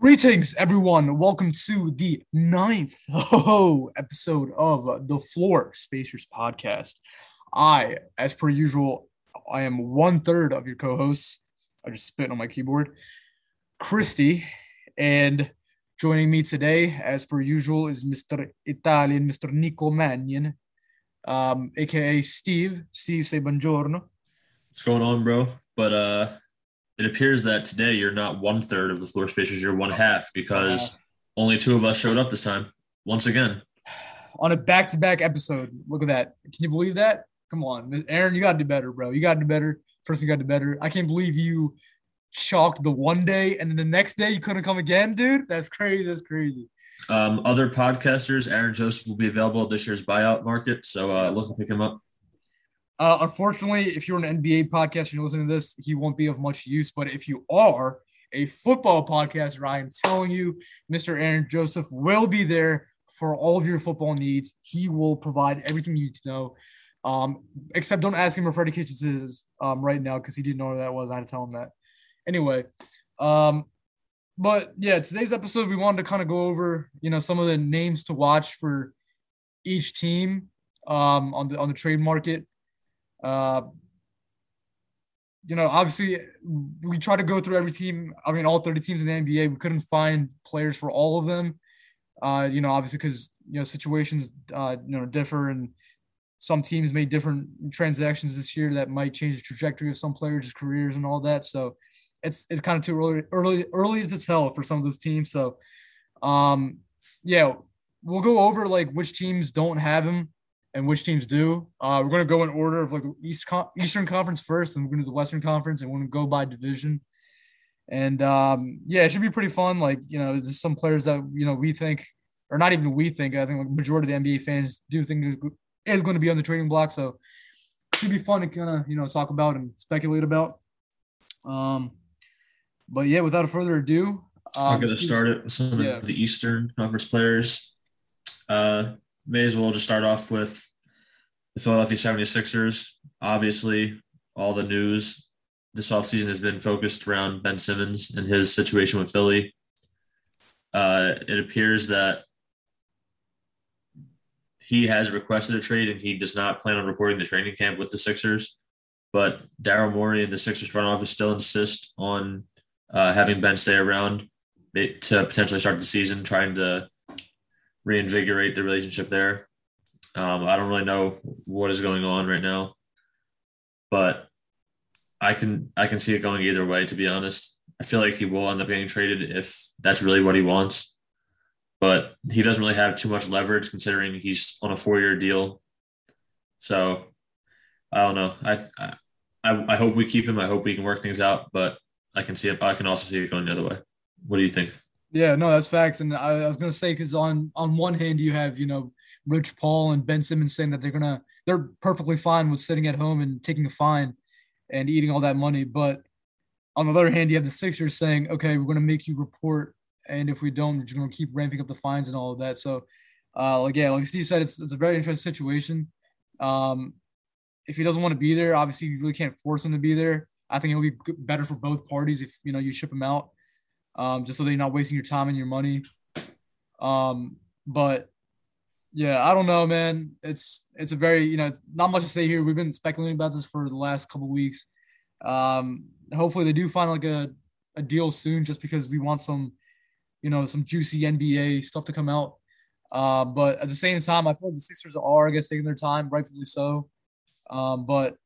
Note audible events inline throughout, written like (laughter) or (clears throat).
Greetings, everyone. Welcome to the ninth (laughs) oh, episode of the Floor Spacers podcast. I, as per usual, I am one third of your co-hosts. I just spit on my keyboard, Christy, and joining me today, as per usual, is Mr. Italian, Mr. Nico Mannion, um, aka Steve. Steve, say buongiorno. What's going on, bro? But uh it appears that today you're not one third of the floor spacers, you're one half because only two of us showed up this time. Once again. (sighs) On a back to back episode. Look at that. Can you believe that? Come on. Aaron, you gotta do better, bro. You gotta do better. Person got to do better. I can't believe you chalked the one day and then the next day you couldn't come again, dude. That's crazy. That's crazy. Um, other podcasters, Aaron Joseph will be available at this year's buyout market. So uh, look to pick him up. Uh, unfortunately, if you're an NBA podcast and you're listening to this, he won't be of much use. But if you are a football podcaster, I am telling you, Mr. Aaron Joseph will be there for all of your football needs. He will provide everything you need to know. Um, except don't ask him where Freddie Kitchens is um, right now because he didn't know where that was. I had to tell him that. Anyway, um, but yeah, today's episode we wanted to kind of go over, you know, some of the names to watch for each team um, on the on the trade market. Uh, you know, obviously, we try to go through every team. I mean, all 30 teams in the NBA. We couldn't find players for all of them. Uh, you know, obviously, because you know situations uh, you know differ, and some teams made different transactions this year that might change the trajectory of some players' careers and all that. So, it's it's kind of too early early early to tell for some of those teams. So, um, yeah, we'll go over like which teams don't have him and which teams do. Uh, we're going to go in order of like the East Eastern Conference first, and we're going to do the Western Conference, and we're going to go by division. And um, yeah, it should be pretty fun. Like you know, there's some players that you know we think, or not even we think. I think like majority of the NBA fans do think is going to be on the trading block. So it should be fun to kind of you know talk about and speculate about. Um, but yeah, without further ado, um, I'm going to start it with some yeah. of the Eastern Conference players. Uh, may as well just start off with the Philadelphia 76ers. Obviously, all the news this offseason has been focused around Ben Simmons and his situation with Philly. Uh, it appears that he has requested a trade and he does not plan on reporting the training camp with the Sixers. But Daryl Morey and the Sixers front office still insist on uh, having Ben stay around to potentially start the season, trying to reinvigorate the relationship there. Um, I don't really know what is going on right now, but I can I can see it going either way. To be honest, I feel like he will end up getting traded if that's really what he wants. But he doesn't really have too much leverage considering he's on a four year deal. So I don't know. I, I I hope we keep him. I hope we can work things out. But I can see it. I can also see it going the other way. What do you think? Yeah, no, that's facts. And I, I was gonna say because on on one hand you have you know Rich Paul and Ben Simmons saying that they're gonna they're perfectly fine with sitting at home and taking a fine and eating all that money, but on the other hand you have the Sixers saying, okay, we're gonna make you report, and if we don't, we're gonna keep ramping up the fines and all of that. So, uh, like yeah, like Steve said, it's it's a very interesting situation. Um, if he doesn't want to be there, obviously you really can't force him to be there. I think it'll be better for both parties if you know you ship him out um, just so that you're not wasting your time and your money. Um, but yeah, I don't know, man. It's it's a very you know not much to say here. We've been speculating about this for the last couple weeks. Um, hopefully they do find like a a deal soon, just because we want some you know some juicy NBA stuff to come out. Uh, but at the same time, I feel like the Sixers are, I guess, taking their time, rightfully so. Um, but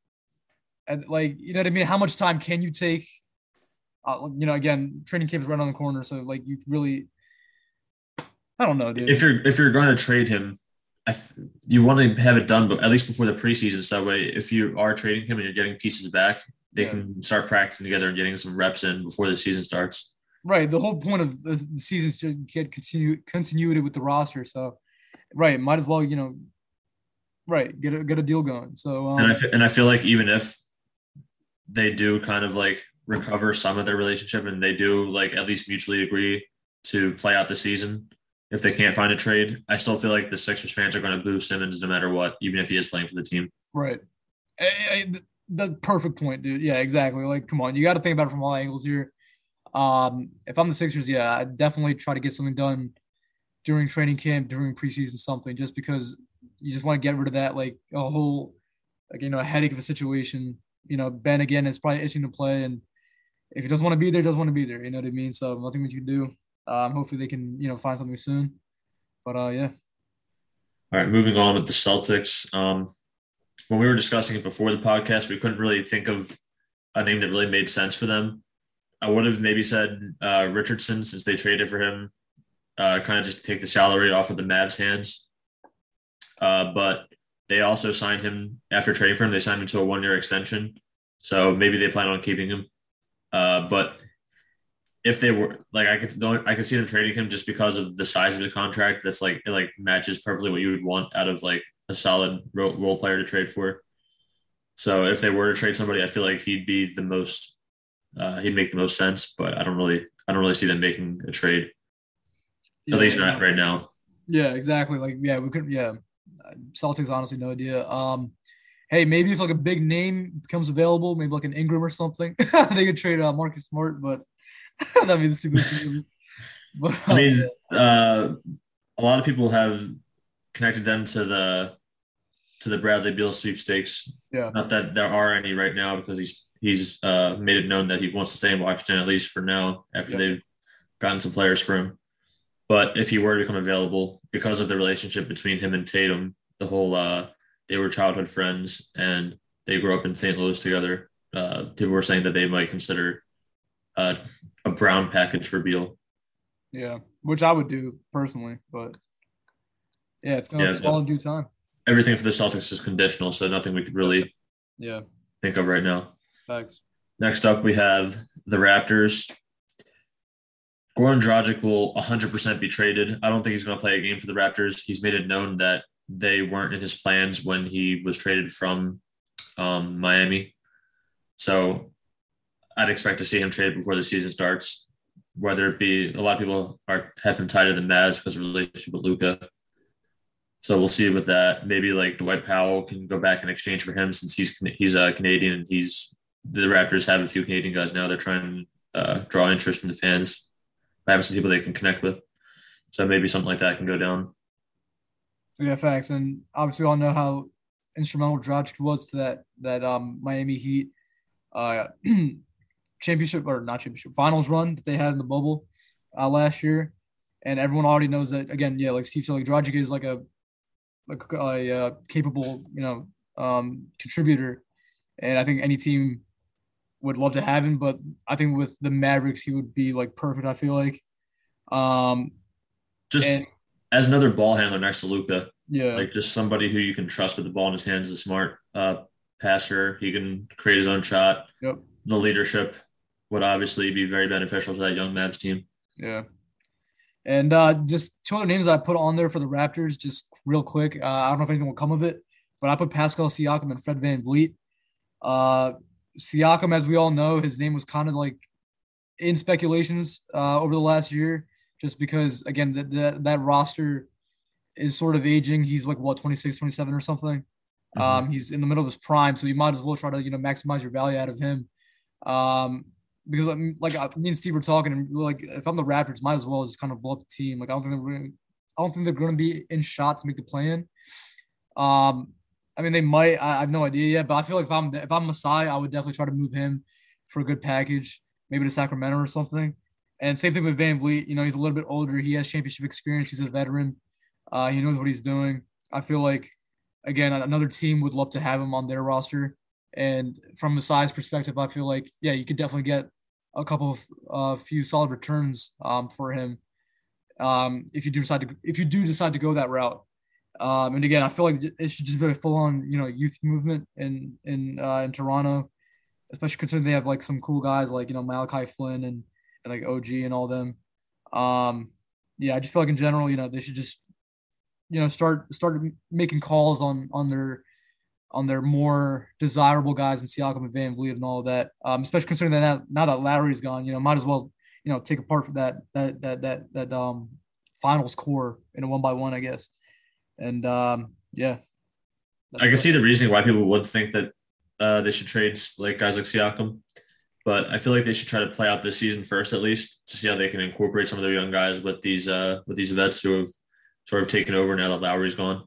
and like you know what I mean? How much time can you take uh, you know, again, training camp is right on the corner, so like you really, I don't know, dude. If you're if you're going to trade him, I, you want to have it done, but at least before the preseason. So that way, if you are trading him and you're getting pieces back, they yeah. can start practicing together and getting some reps in before the season starts. Right. The whole point of the season is to get continue continuity with the roster. So, right, might as well, you know, right, get a get a deal going. So, um, and I and I feel like even if they do kind of like recover some of their relationship and they do like at least mutually agree to play out the season. If they can't find a trade i still feel like the sixers fans are going to boo simmons no matter what even if he is playing for the team. Right. The perfect point dude. Yeah exactly. Like come on. You got to think about it from all angles here. Um, if I'm the Sixers, yeah, I definitely try to get something done during training camp, during preseason, something, just because you just want to get rid of that like a whole, like you know, a headache of a situation. You know, Ben again is probably itching to play, and if he doesn't want to be there, doesn't want to be there. You know what I mean? So nothing that you can do. Um, hopefully they can you know find something soon. But uh, yeah. All right, moving on with the Celtics. Um, when we were discussing it before the podcast, we couldn't really think of a name that really made sense for them. I would have maybe said uh, Richardson since they traded for him, uh, kind of just to take the salary off of the Mavs' hands. Uh, but they also signed him after trading for him. They signed him to a one-year extension, so maybe they plan on keeping him. Uh, but if they were like, I could I could see them trading him just because of the size of his contract. That's like it like matches perfectly what you would want out of like a solid role, role player to trade for. So if they were to trade somebody, I feel like he'd be the most uh, he'd make the most sense. But I don't really I don't really see them making a trade. Yeah, At least not right now. Yeah, exactly. Like yeah, we could yeah. Celtics honestly no idea. Um hey, maybe if like a big name becomes available, maybe like an Ingram or something, (laughs) they could trade uh, Marcus Smart, but (laughs) that'd be the stupid thing. (laughs) But, I mean, uh, a lot of people have connected them to the to the Bradley Beal sweepstakes. Yeah. Not that there are any right now because he's he's uh, made it known that he wants to stay in Washington at least for now after yeah. they've gotten some players for him. But if he were to become available, because of the relationship between him and Tatum, the whole uh, they were childhood friends and they grew up in St. Louis together. Uh, people were saying that they might consider uh, a brown package for Beal. Yeah, which I would do personally, but yeah, it's going to yeah, fall in due time. Everything for the Celtics is conditional, so nothing we could really yeah think of right now. Thanks. Next up, we have the Raptors. Goran Dragic will 100% be traded. I don't think he's going to play a game for the Raptors. He's made it known that they weren't in his plans when he was traded from um, Miami. So I'd expect to see him traded before the season starts. Whether it be a lot of people are have him tied to the Mavs because of relationship with Luka. So we'll see with that. Maybe like Dwight Powell can go back in exchange for him since he's he's a Canadian and he's the Raptors have a few Canadian guys now. They're trying to uh, draw interest from the fans having some people they can connect with. So maybe something like that can go down. Yeah, facts. And obviously, we all know how instrumental Dragic was to that that um, Miami Heat uh, (clears throat) championship or not championship finals run that they had in the bubble uh, last year. And everyone already knows that again. Yeah, like Steve said, like Dragic is like a like a, capable, you know, um, contributor, and I think any team would love to have him. But I think with the Mavericks, he would be like perfect. I feel like, um, just and, as another ball handler next to Luka. Yeah, like just somebody who you can trust with the ball in his hands. A smart uh, passer. He can create his own shot. Yep. The leadership would obviously be very beneficial to that young Mavs team. Yeah. And uh, just two other names I put on there for the Raptors, just real quick. Uh, I don't know if anything will come of it, but I put Pascal Siakam and Fred VanVleet. Uh, Siakam, as we all know, his name was kind of like in speculations uh, over the last year, just because, again, that, that, that roster is sort of aging. He's like, what, 26, 27 or something? Mm-hmm. Um, he's in the middle of his prime, so you might as well try to, you know, maximize your value out of him. Um, because like me and Steve were talking, and we like, if I'm the Raptors, might as well just kind of blow up the team. Like I don't think they're gonna, I don't think they're going to be in shot to make the plan. Um, I mean, they might. I, I, have no idea yet, but I feel like if I'm if I'm Masai, I would definitely try to move him for a good package, maybe to Sacramento or something. And same thing with VanVleet. You know, he's a little bit older. He has championship experience. He's a veteran. Uh, he knows what he's doing. I feel like, again, another team would love to have him on their roster. And from a size perspective, I feel like yeah, you could definitely get a couple of uh, few solid returns um, for him um, if you do decide to if you do decide to go that route. Um, and again, I feel like it should just be a full on you know youth movement in in uh, in Toronto, especially considering they have like some cool guys like you know Malachi Flynn and like OG and all them. Um, yeah, I just feel like in general, you know, they should just you know start start making calls on on their on their more desirable guys in Siakam and VanVleet and all that. Um, especially considering that now, now that Lowry's gone, you know, might as well, you know, take apart for that that that that that um finals core in a one by one, I guess. And um, yeah. I can see the reason why people would think that uh, they should trade like guys like Siakam. But I feel like they should try to play out this season first, at least, to see how they can incorporate some of their young guys with these uh, with these vets who have sort of taken over now that Lowry's gone.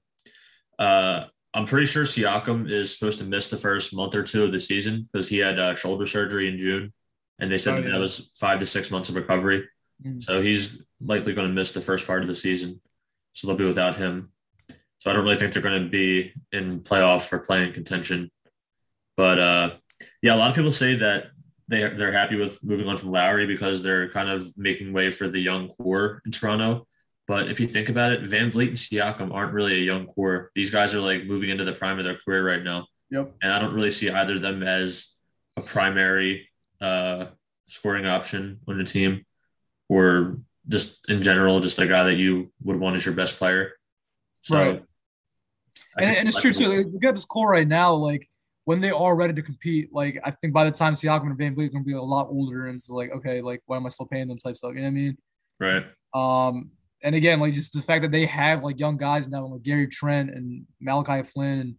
Uh, I'm pretty sure Siakam is supposed to miss the first month or two of the season because he had uh, shoulder surgery in June, and they said oh, that, yeah. that was five to six months of recovery. Mm. So he's likely going to miss the first part of the season. So they'll be without him. So I don't really think they're going to be in playoff or play-in contention. But uh, yeah, a lot of people say that they they're happy with moving on from Lowry because they're kind of making way for the young core in Toronto. But if you think about it, VanVleet and Siakam aren't really a young core. These guys are like moving into the prime of their career right now. Yep. And I don't really see either of them as a primary uh, scoring option on the team or just in general, just a guy that you would want as your best player. So, right. and, and, it's true too. Like, we got this core right now. Like when they are ready to compete, like I think by the time Siakam and VanVleet are going to be a lot older, and it's like, okay, like why am I still paying them type stuff? You know what I mean? Right. Um, and again, like just the fact that they have like young guys now, like Gary Trent and Malachi Flynn, and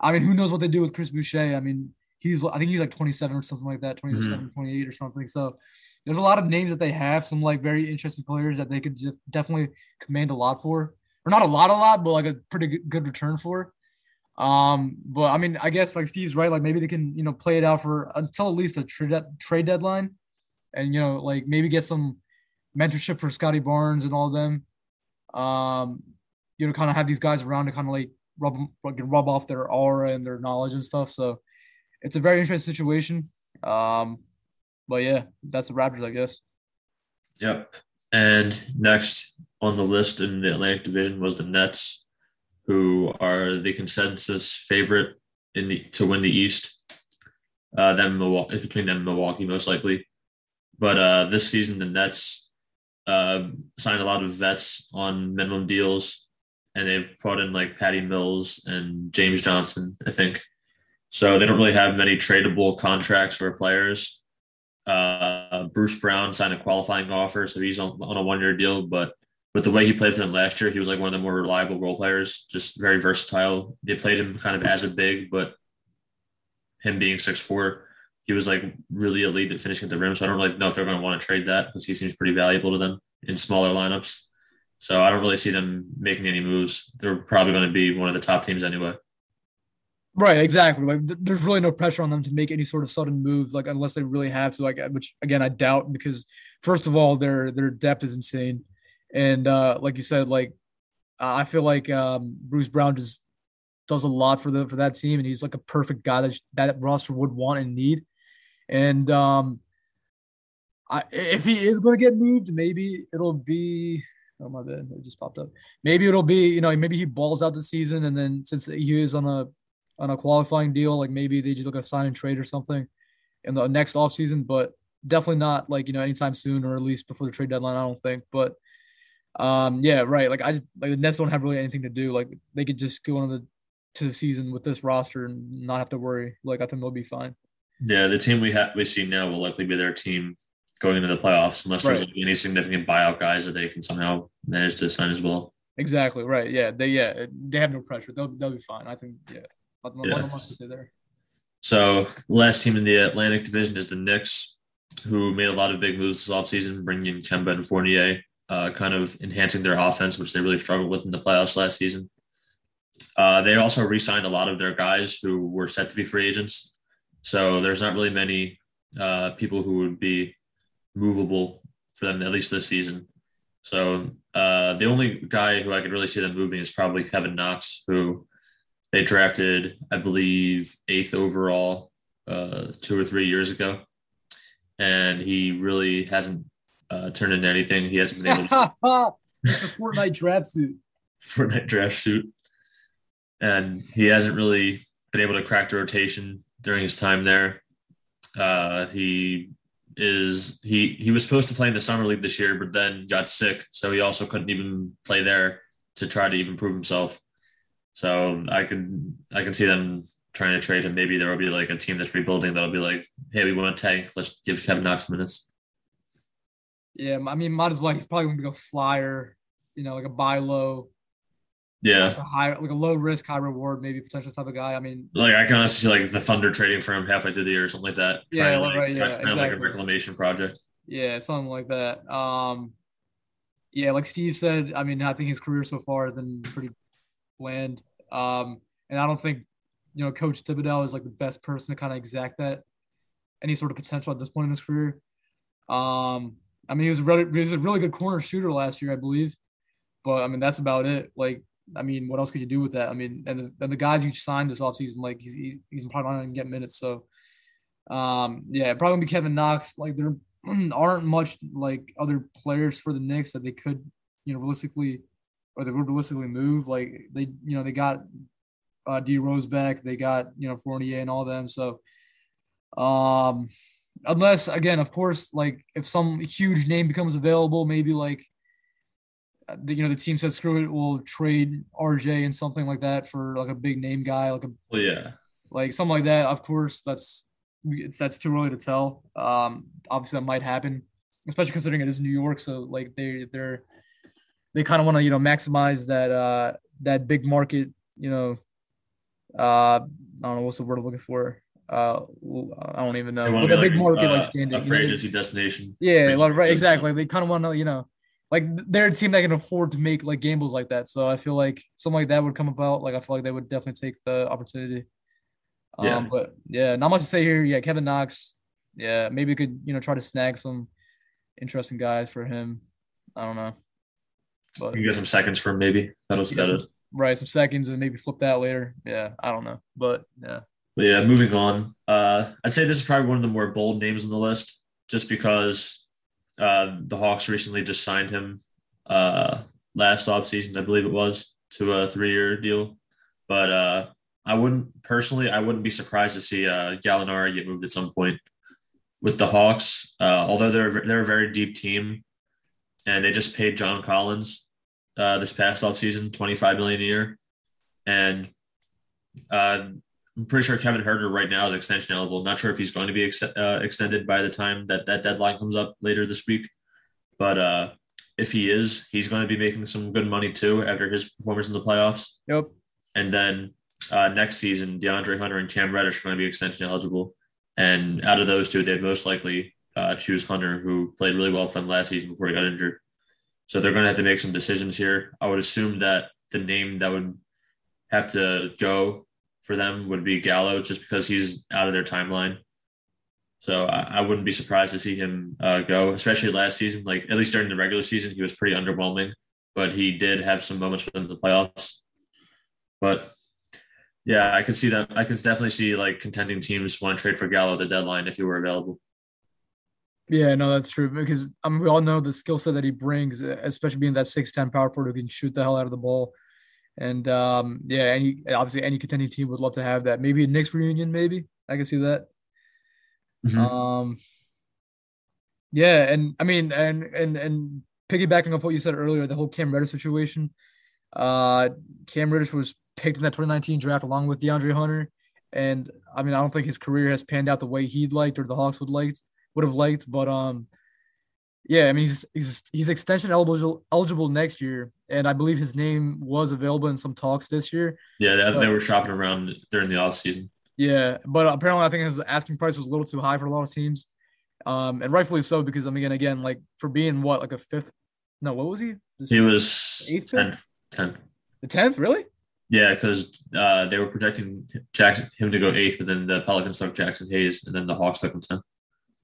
I mean, who knows what they do with Chris Boucher? I mean, he's I think he's like 27 or something like that, 27, mm-hmm. 28 or something. So there's a lot of names that they have, some like very interesting players that they could definitely command a lot for, or not a lot, a lot, but like a pretty good return for. Um, but I mean, I guess like Steve's right, like maybe they can you know play it out for until at least a trade trade deadline, and you know like maybe get some mentorship for Scottie Barnes and all of them. Um, you know, kind of have these guys around to kind of like rub like rub off their aura and their knowledge and stuff. So it's a very interesting situation. Um, but yeah, that's the Raptors, I guess. Yep. And next on the list in the Atlantic Division was the Nets, who are the consensus favorite in the to win the East. Uh, them Milwaukee, it's between them and Milwaukee most likely. But uh, this season, the Nets uh, signed a lot of vets on minimum deals, and they've brought in like Patty Mills and James Johnson, I think. So they don't really have many tradable contracts for players. Uh, Bruce Brown signed a qualifying offer, so he's on, on a one year deal. But with the way he played for them last year, he was like one of the more reliable role players, just very versatile. They played him kind of as a big, but him being six four, he was like really elite at finishing at the rim. So I don't really know if they're going to want to trade that because he seems pretty valuable to them in smaller lineups. So I don't really see them making any moves. They're probably going to be one of the top teams anyway. Right, exactly. Like, th- there's really no pressure on them to make any sort of sudden moves, like unless they really have to. Like, which again, I doubt because first of all, their their depth is insane, and uh, like you said, like I feel like um, Bruce Brown just does a lot for the for that team, and he's like a perfect guy that that roster would want and need. And um, I, if he is going to get moved, maybe it'll be. Oh my bad, it just popped up. Maybe it'll be you know maybe he balls out the season, and then since he is on a on a qualifying deal, like maybe they just look at sign and trade or something in the next offseason, but definitely not like, you know, anytime soon or at least before the trade deadline, I don't think. But um, yeah, right. Like I just like the Nets don't have really anything to do. Like they could just go on the to the season with this roster and not have to worry. Like I think they'll be fine. Yeah, the team we have we see now will likely be their team going into the playoffs unless right. there's like any significant buyout guys that they can somehow manage to sign as well. Exactly right. Yeah, they yeah they have no pressure. They'll they'll be fine. I think yeah yeah. So, last team in the Atlantic Division is the Knicks, who made a lot of big moves this offseason, bringing Kemba and Fournier, uh, kind of enhancing their offense, which they really struggled with in the playoffs last season. Uh, they also re signed a lot of their guys who were set to be free agents. So, there's not really many uh, people who would be movable for them, at least this season. So, uh, the only guy who I could really see them moving is probably Kevin Knox, who they drafted, I believe, eighth overall uh, two or three years ago, and he really hasn't uh, turned into anything. He hasn't been able. to (laughs) the Fortnite draft suit. Fortnite draft suit, and he hasn't really been able to crack the rotation during his time there. Uh, he is he he was supposed to play in the summer league this year, but then got sick, so he also couldn't even play there to try to even prove himself. So I can I can see them trying to trade him. Maybe there will be like a team that's rebuilding that'll be like, hey, we want to tank. Let's give Kevin Knox minutes. Yeah, I mean, might as well. He's probably going to go flyer, you know, like a buy low. Yeah, like a high, like a low risk, high reward, maybe potential type of guy. I mean, like I can honestly see like the Thunder trading for him halfway through the year or something like that. Yeah, like, right, yeah, of like a reclamation project. yeah, something like that. Um, yeah, like Steve said, I mean, I think his career so far has been pretty bland. Um, and I don't think you know Coach Thibodeau is like the best person to kind of exact that any sort of potential at this point in his career. Um, I mean, he was a really, he was a really good corner shooter last year, I believe, but I mean that's about it. Like, I mean, what else could you do with that? I mean, and the, and the guys you signed this offseason, like he's he's, probably not going to get minutes. So, um, yeah, probably be Kevin Knox. Like there (clears throat) aren't much like other players for the Knicks that they could, you know, realistically or they would realistically move. Like they, you know, they got uh, D Rose back, they got you know Fournier and all them. So, um, unless again, of course, like if some huge name becomes available, maybe like the, you know the team says screw it, we'll trade RJ and something like that for like a big name guy, like a Well, yeah, like something like that. Of course, that's it's that's too early to tell. Um, obviously that might happen, especially considering it is New York. So like they they're they kind of want to you know maximize that uh that big market you know uh I don't know what's the word I'm looking for uh I don't even know They wanna be a big market uh, like standing a free agency destination. yeah, like, right, exactly. They kind of want to, you know, like they're a team that can afford to make like gambles like that. So I feel like something like that would come about. Like I feel like they would definitely take the opportunity. Um, Yeah. but yeah, not much to say here. Yeah, Kevin Knox. Yeah, maybe we could you know try to snag some interesting guys for him. I don't know, but You can get some seconds for him, maybe. That'll Yeah, that some- right, some seconds and maybe flip that later. Yeah, I don't know, but yeah, But yeah, moving on. Uh, I'd say this is probably one of the more bold names on the list, just because uh, the Hawks recently just signed him uh, last offseason, I believe it was, to a three-year deal. But uh, I wouldn't personally, I wouldn't be surprised to see uh, Gallinari get moved at some point with the Hawks. Uh, although they're they're a very deep team, and they just paid John Collins uh, this past offseason twenty five million a year, and uh, I'm pretty sure Kevin Huerter right now is extension eligible. Not sure if he's going to be ex- uh, extended by the time that that deadline comes up later this week. But uh, if he is, he's going to be making some good money too after his performance in the playoffs. yep, And then uh, next season, DeAndre Hunter and Cam Reddish are going to be extension eligible. And out of those two, they'd most likely uh, choose Hunter, who played really well for them last season before he got injured. So they're going to have to make some decisions here. I would assume that the name that would have to go for them would be Gallo, just because he's out of their timeline. So I, I wouldn't be surprised to see him uh, go, especially last season. Like at least during the regular season, he was pretty underwhelming, but he did have some moments for them in the playoffs. But yeah, I can see that. I can definitely see like contending teams want to trade for Gallo at the deadline if he were available. Yeah, no, that's true because I mean we all know the skill set that he brings, especially being that six ten power forward who can shoot the hell out of the ball. And um, yeah, any obviously any contending team would love to have that. Maybe a Knicks reunion, maybe I can see that. Mhm. Um, yeah, and I mean, and and and piggybacking off what you said earlier, the whole Cam Reddish situation. Uh, Cam Reddish was picked in that 2019 draft along with DeAndre Hunter, and I mean, I don't think his career has panned out the way he'd liked or the Hawks would liked would have liked, but um, yeah, I mean, he's he's he's extension eligible eligible next year, and I believe his name was available in some talks this year. Yeah, they, they were shopping around during the offseason. Yeah, but apparently I think his asking price was a little too high for a lot of teams, um, and rightfully so because I mean, again, again, like for being what like a fifth, no, what was he? This- He was Eighth 10th. 10th. the tenth, really? Yeah, because uh, they were projecting Jaxson him to go eighth, but then the Pelicans took Jaxson Hayes, and then the Hawks took him 10th.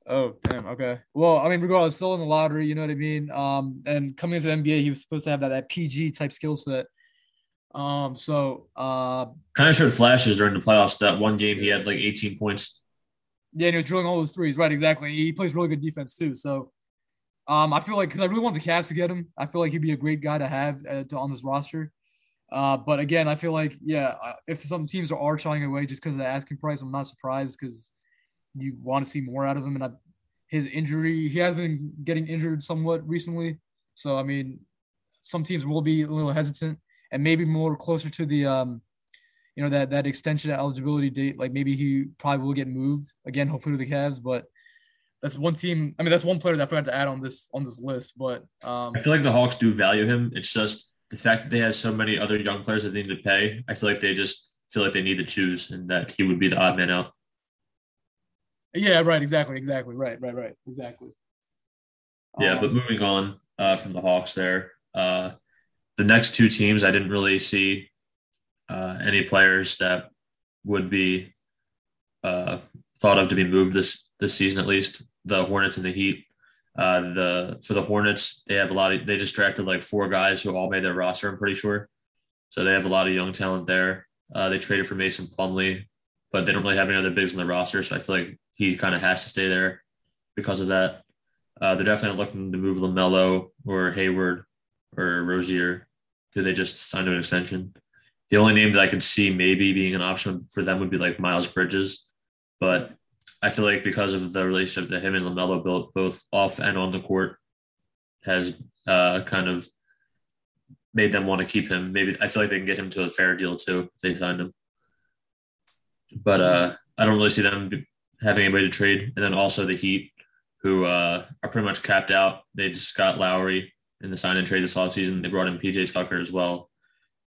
Oh, damn. Okay. Well, I mean, regardless, still in the lottery. You know what I mean? Um, and coming into the NBA, he was supposed to have that that PG type skill set. Um, so uh, Kind of showed flashes during the playoffs. That one game, he had like 18 points. yeah, and he was drilling all those threes. Right, exactly. He plays really good defense too. So, um, I feel like because I really want the Cavs to get him, I feel like he'd be a great guy to have uh, to, on this roster. Uh, but again, I feel like yeah, if some teams are, are shying away just because of the asking price, I'm not surprised because you want to see more out of him. And I, his injury, he has been getting injured somewhat recently. So I mean, some teams will be a little hesitant and maybe more closer to the um, you know that that extension eligibility date. Like maybe he probably will get moved again, hopefully to the Cavs. But that's one team. I mean, that's one player that I forgot to add on this on this list. But um, I feel like the Hawks do value him. It's just the fact that they have so many other young players that they need to pay, I feel like they just feel like they need to choose, and that he would be the odd man out. Yeah, right. Exactly. Exactly. Right. Right. Right. Exactly. Yeah, um, but moving on uh, from the Hawks, there, uh, the next two teams, I didn't really see uh, any players that would be uh, thought of to be moved this this season, at least the Hornets and the Heat. Uh, the for the Hornets, they have a lot of they just drafted like four guys who all made their roster. I'm pretty sure, so they have a lot of young talent there. Uh, they traded for Mason Plumlee, but they don't really have any other bigs on the roster, so I feel like he kind of has to stay there because of that. Uh, they're definitely looking to move LaMelo or Hayward or Rozier, who they just signed an extension. The only name that I could see maybe being an option for them would be like Miles Bridges, but I feel like because of the relationship that him and LaMelo built both off and on the court has uh, kind of made them want to keep him. Maybe I feel like they can get him to a fair deal too if they signed him. But uh, I don't really see them having anybody to trade. And then also the Heat, who uh, are pretty much capped out. They just got Lowry in the sign and trade this offseason. They brought in PJ Tucker as well.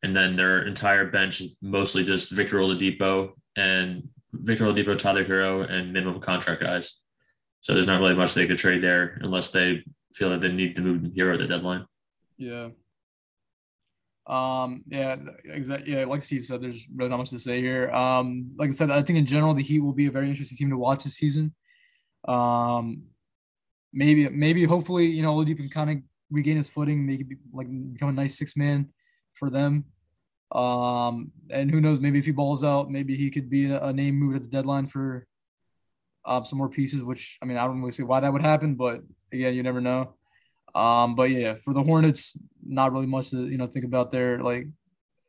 And then their entire bench is mostly just Victor Oladipo and Victor Oladipo, Tyler Herro, and minimum contract guys. So there's not really much they could trade there unless they feel that they need to move Herro at the deadline. Yeah. Um, yeah, exactly. Yeah, like Steve said, there's really not much to say here. Um, like I said, I think in general the Heat will be a very interesting team to watch this season. Um, maybe, maybe, hopefully, you know, Oladipo can kind of regain his footing, maybe like become a nice six man for them. Um, and who knows, maybe if he balls out, maybe he could be a, a name moved at the deadline for uh, some more pieces. Which I mean, I don't really see why that would happen, but again, you never know. Um, but yeah, for the Hornets, not really much to you know think about there. Like,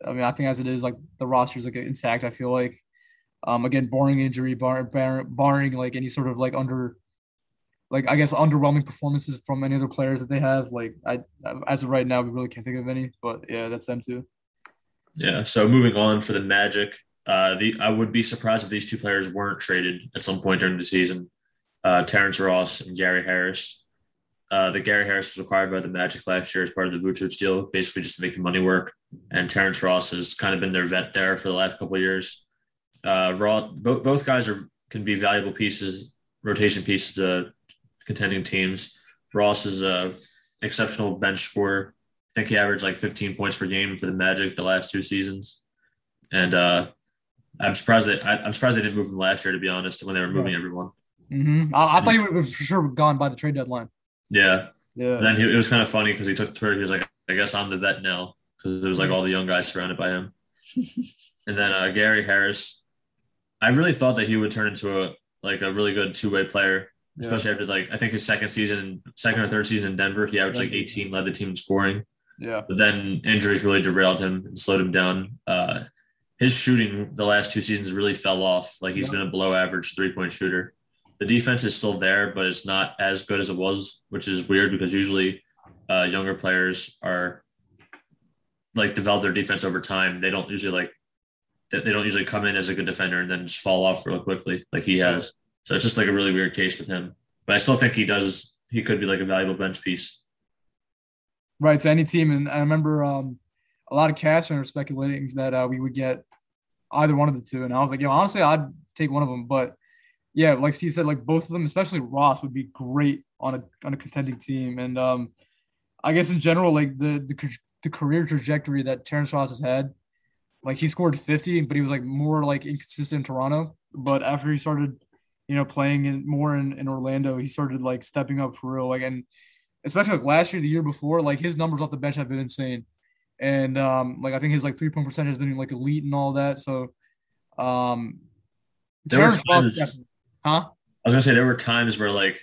I mean, I think as it is, like the roster's like intact. I feel like, um, again, barring injury, bar, bar, barring like any sort of like under, like I guess underwhelming performances from any other players that they have. Like, I as of right now, we really can't think of any. But yeah, that's them too. Yeah. So moving on for the Magic, uh, the I would be surprised if these two players weren't traded at some point during the season. Uh, Terrence Ross and Gary Harris. Uh, the Gary Harris was acquired by the Magic last year as part of the Vucevic deal, basically just to make the money work. And Terrence Ross has kind of been their vet there for the last couple of years. Uh, Raw, both both guys are can be valuable pieces, rotation pieces to contending teams. Ross is a exceptional bench scorer I think he averaged like 15 points per game for the Magic the last two seasons, and uh, I'm surprised that I, am surprised they didn't move him last year. To be honest, when they were moving yeah. everyone. Mm-hmm. I, I, thought he would have for sure gone by the trade deadline. Yeah, yeah. And then he, it was kind of funny because he took Twitter. He was like, "I guess I'm the vet now," because it was like all the young guys surrounded by him. (laughs) and then uh, Gary Harris, I really thought that he would turn into a like a really good two way player especially yeah. after like I think his second season, second or third season in Denver, he averaged like 18, led the team in scoring. Yeah. But then injuries really derailed him and slowed him down. Uh, his shooting the last two seasons really fell off. Like he's yeah. been a below average three point shooter. The defense is still there, but it's not as good as it was, which is weird because usually uh, younger players are like develop their defense over time. They don't usually like they don't usually come in as a good defender and then just fall off real quickly like he has. So it's just like a really weird case with him. But I still think he does he could be like a valuable bench piece right to any team. And I remember um, a lot of Cavs were speculating that uh, we would get either one of the two. And I was like, yo, honestly, I'd take one of them. But yeah, like Steve said, like both of them, especially Ross, would be great on a on a contending team. And um, I guess in general, like the the the career trajectory that Terrence Ross has had, like he scored 50, but he was like more like inconsistent in Toronto. But after he started, you know, playing in more in, in Orlando, he started like stepping up for real. Like and especially like last year, the year before, like his numbers off the bench have been insane. And um, like I think his like three point percentage has been like elite and all that. So um there were times, huh? I was gonna say there were times where like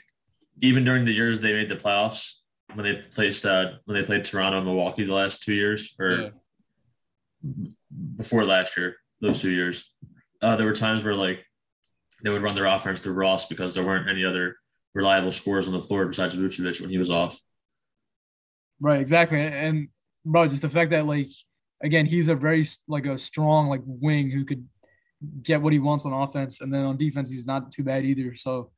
even during the years they made the playoffs when they placed uh when they played Toronto and Milwaukee the last two years or yeah. before last year, those two years. Uh, there were times where like they would run their offense through Ross because there weren't any other reliable scores on the floor besides Vucevic when he was off. Right, exactly. And bro, just the fact that like again, he's a very like a strong like wing who could get what he wants on offense, and then on defense, he's not too bad either. So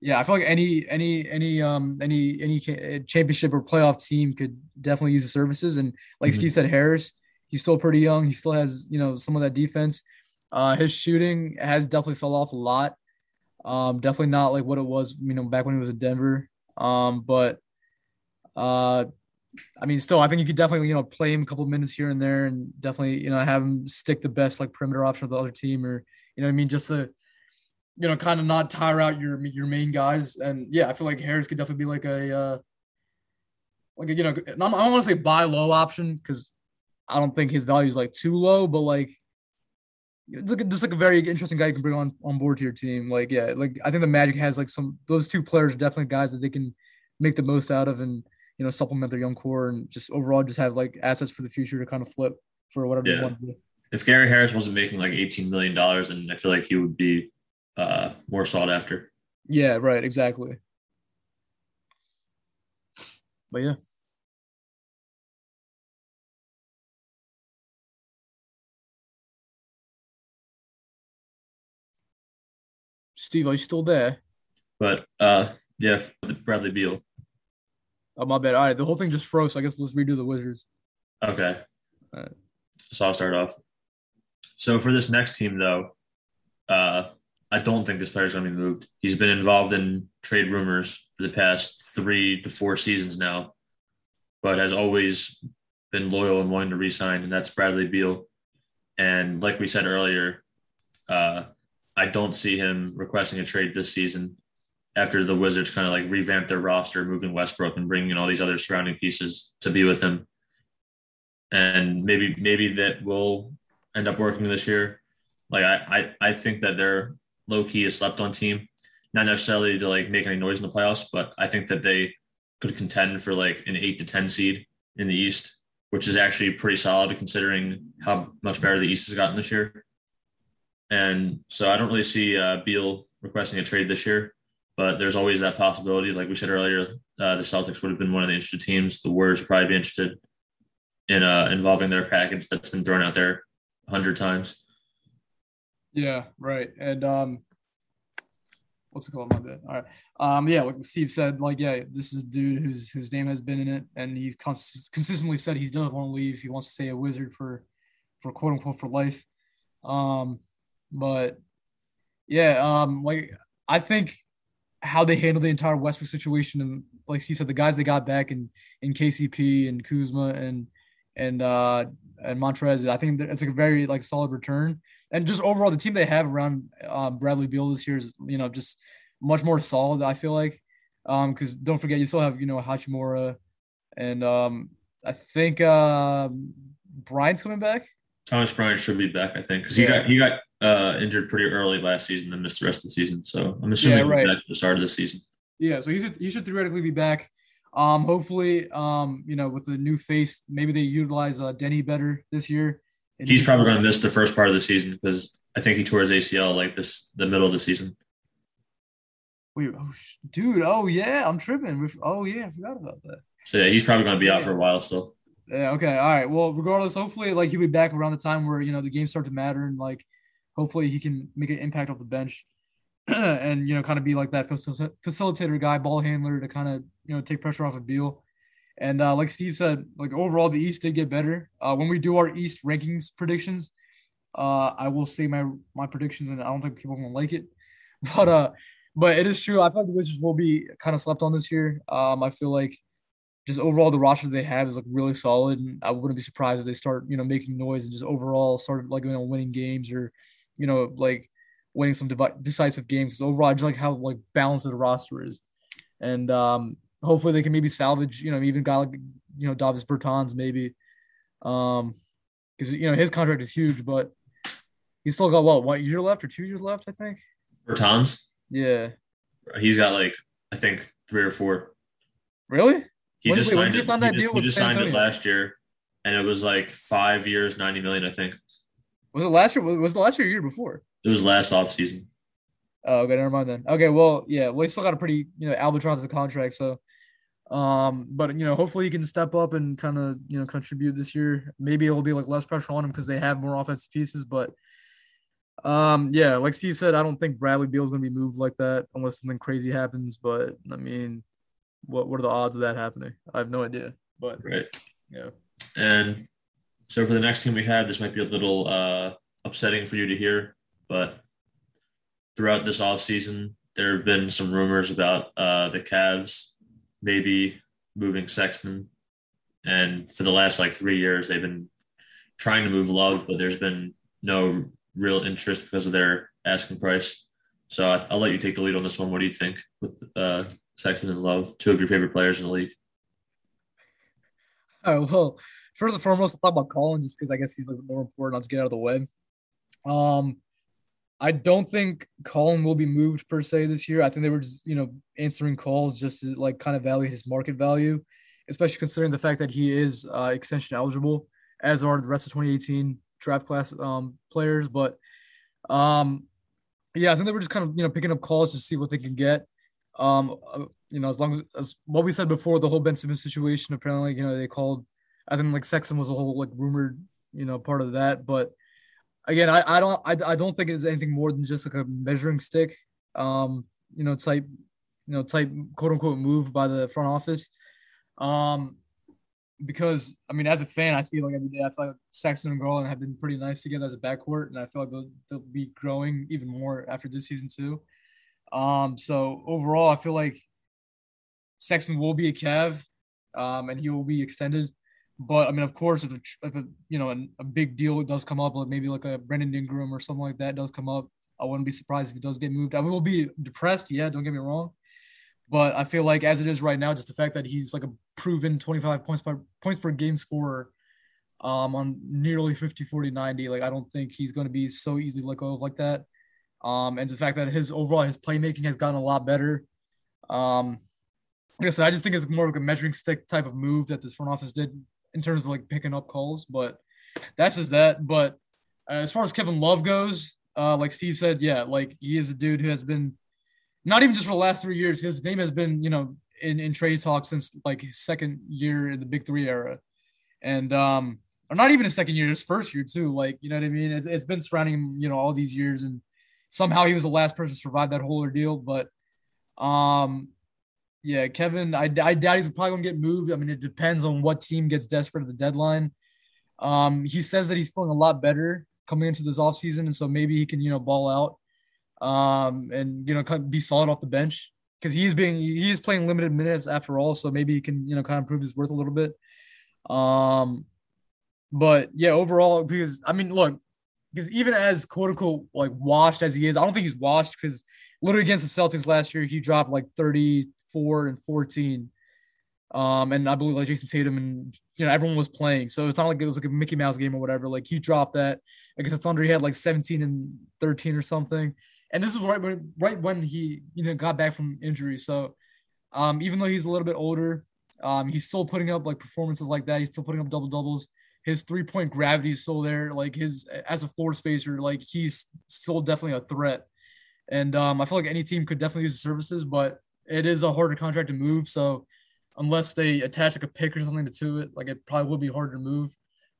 Yeah, I feel like any any any um any any championship or playoff team could definitely use the services. And like mm-hmm. Steve said, Harris, he's still pretty young. He still has you know some of that defense. Uh, his shooting has definitely fell off a lot. Um, definitely not like what it was, you know, back when he was in Denver. Um, but uh, I mean, still, I think you could definitely, you know, play him a couple minutes here and there, and definitely, you know, have him stick the best like perimeter option of the other team, or you know, I mean, just to, you know, kind of not tire out your your main guys. And yeah, I feel like Harris could definitely be like a, uh, like a, you know, I don't want to say buy low option because I don't think his value is like too low, but like it's like just like a very interesting guy you can bring on on board to your team. Like, yeah, like I think the Magic has like some those two players are definitely guys that they can make the most out of and you know supplement their young core and just overall just have like assets for the future to kind of flip for whatever yeah. they want to do. If Gary Harris wasn't making like eighteen million dollars, and I feel like he would be uh, more sought after. Yeah, right, exactly. But yeah. Steve, are you still there? But uh, yeah, Bradley Beal. Oh my bad. All right, the whole thing just froze. So I guess let's redo the Wizards. Okay. So I'll start off. So for this next team, though, uh, I don't think this player's going to be moved. He's been involved in trade rumors for the past three to four seasons now, but has always been loyal and wanting to resign, and that's Bradley Beal. And like we said earlier, uh, I don't see him requesting a trade this season after the Wizards kind of like revamp their roster, moving Westbrook and bringing in all these other surrounding pieces to be with him. And maybe maybe that will end up working this year. Like I I, I think that they're low key a slept on team, not necessarily to like make any noise in the playoffs, but I think that they could contend for like an eight to ten seed in the East, which is actually pretty solid considering how much better the East has gotten this year. And so I don't really see uh, Beal requesting a trade this year, but there's always that possibility. Like we said earlier, uh, the Celtics would have been one of the interested teams. The Warriors probably be interested in uh, involving their package that's been thrown out there a hundred times. Yeah, right. And um, what's it called? My bad. All right. Um, yeah, like Steve said, like, yeah, this is a dude whose whose name has been in it, and he's cons- consistently said he doesn't want to leave. He wants to stay a wizard for, for quote unquote for life. Um, but yeah, um, like I think how they handled the entire Westbrook situation and like he said, the guys they got back in in KCP and Kuzma and and uh and Montrez, I think it's like a very like solid return. And just overall, the team they have around um, Bradley Beal this year is you know just much more solid. I feel like um because don't forget you still have you know Hachimura and um I think uh Bryant's coming back. Thomas Bryant should be back, I think, because he yeah. got he got uh, injured pretty early last season and missed the rest of the season. So I'm assuming yeah, right. he's the start of the season. Yeah, so he should he should theoretically be back. Um, hopefully, um, you know, with the new face, maybe they utilize uh, Denny better this year. He's probably going to miss the first part of the season because I think he tore his ACL like this the middle of the season. Wait, oh, dude, oh yeah, I'm tripping. Oh yeah, I forgot about that. So yeah, he's probably going to be out for a while still. Yeah. Okay. All right. Well, regardless, hopefully, like he'll be back around the time where you know the games start to matter and like hopefully he can make an impact off the bench (clears throat) and you know kind of be like that facil- facilitator guy, ball handler to kind of you know take pressure off of Beal. And uh, like Steve said, like overall the East did get better. Uh, when we do our East rankings predictions, uh, I will say my my predictions, and I don't think people will like it, (laughs) but uh, but it is true. I like the Wizards will be kind of slept on this year. Um, I feel like just overall the roster they have is like really solid, and I wouldn't be surprised if they start you know making noise and just overall start like you know winning games or you know, like winning some dev- decisive games. So overall, I just like how like balanced the roster is, and um, hopefully they can maybe salvage, you know, even guy like you know Davis Bertans maybe, um, because you know his contract is huge, but he's still got what one year left or two years left, I think. Bertans. Yeah. He's got like I think three or four. Really? He when, just wait, signed it. He just, he just signed it last year, and it was like five years, ninety million, I think. Was it last year? Was it last year or year before? It was last off season. Oh, okay, never mind then. Okay, well, yeah, we still got a pretty, you know, albatross of contract, so um, but you know, hopefully he can step up and kind of you know contribute this year. Maybe it'll be like less pressure on him because they have more offensive pieces. But Um, yeah, like Steve said, I don't think Bradley Beal's gonna be moved like that unless something crazy happens. But I mean, what what are the odds of that happening? I have no idea. But Right. yeah, And so for the next team we have, this might be a little uh, upsetting for you to hear, but throughout this offseason, there have been some rumors about uh, the Cavs maybe moving Sexton. And for the last like three years, they've been trying to move Love, but there's been no real interest because of their asking price. So I, I'll let you take the lead on this one. What do you think with uh, Sexton and Love, two of your favorite players in the league? Oh well, first and foremost, I'll talk about Collin just because I guess he's like more important. I'll just get out of the way. Um, I don't think Collin will be moved per se this year. I think they were just you know answering calls just to like kind of value his market value, especially considering the fact that he is uh, extension eligible, as are the rest of 2018 draft class um, players. But um, yeah, I think they were just kind of you know picking up calls to see what they can get. Um, uh, you know, as long as, as what we said before, the whole Ben Simmons situation. Apparently, you know, they called. I think like Sexton was a whole like rumored, you know, part of that. But again, I, I don't I, I don't think it's anything more than just like a measuring stick. Um, you know, type, you know, type quote unquote move by the front office. Um, because I mean, as a fan, I see like every day. I feel like Sexton and Garland have been pretty nice together as a backcourt, and I feel like they'll, they'll be growing even more after this season too. Um, so overall, I feel like Sexton will be a Cav, um, and he will be extended. But I mean, of course, if a, if a you know a, big deal does come up, like maybe like a Brandon Ingram or something like that does come up, I wouldn't be surprised if he does get moved. I mean, we'll be depressed, yeah, don't get me wrong. But I feel like as it is right now, just the fact that he's like a proven 25 points per points per game scorer um, on nearly 50, 40, 90, like I don't think he's going to be so easily let go of like that. Um, and the fact that his overall his playmaking has gotten a lot better. Um, like I said, I just think it's more of like a measuring stick type of move that this front office did in terms of like picking up calls. But that's just that. But uh, as far as Kevin Love goes, uh, like Steve said, yeah, like he is a dude who has been not even just for the last three years. His name has been, you know, in, in trade talk since like his second year in the Big Three era, and um, or not even his second year, his first year too. Like you know what I mean? It, it's been surrounding him, you know, all these years, and somehow he was the last person to survive that whole ordeal. But um, yeah, Kevin, I, I doubt he's probably gonna get moved. I mean, it depends on what team gets desperate at the deadline. Um, he says that he's feeling a lot better coming into this offseason, and so maybe he can, you know, ball out um, and you know, be solid off the bench because he is being he is playing limited minutes after all. So maybe he can, you know, kind of prove his worth a little bit. Um, but yeah, overall, because I mean, look, because even as quote unquote like washed as he is, I don't think he's washed because literally against the Celtics last year, he dropped like 34 and 14. Um, and I believe like Jayson Tatum and you know everyone was playing, so it's not like it was like a Mickey Mouse game or whatever. Like he dropped that against the Thunder, he had like 17 and 13 or something. And this is right when right when he you know got back from injury. So um, even though he's a little bit older, um, he's still putting up like performances like that. He's still putting up double doubles. His three point gravity is still there. Like his as a floor spacer, like he's still definitely a threat. And um, I feel like any team could definitely use the services, but it is a harder contract to move. So unless they attach like a pick or something to it, like it probably would be harder to move.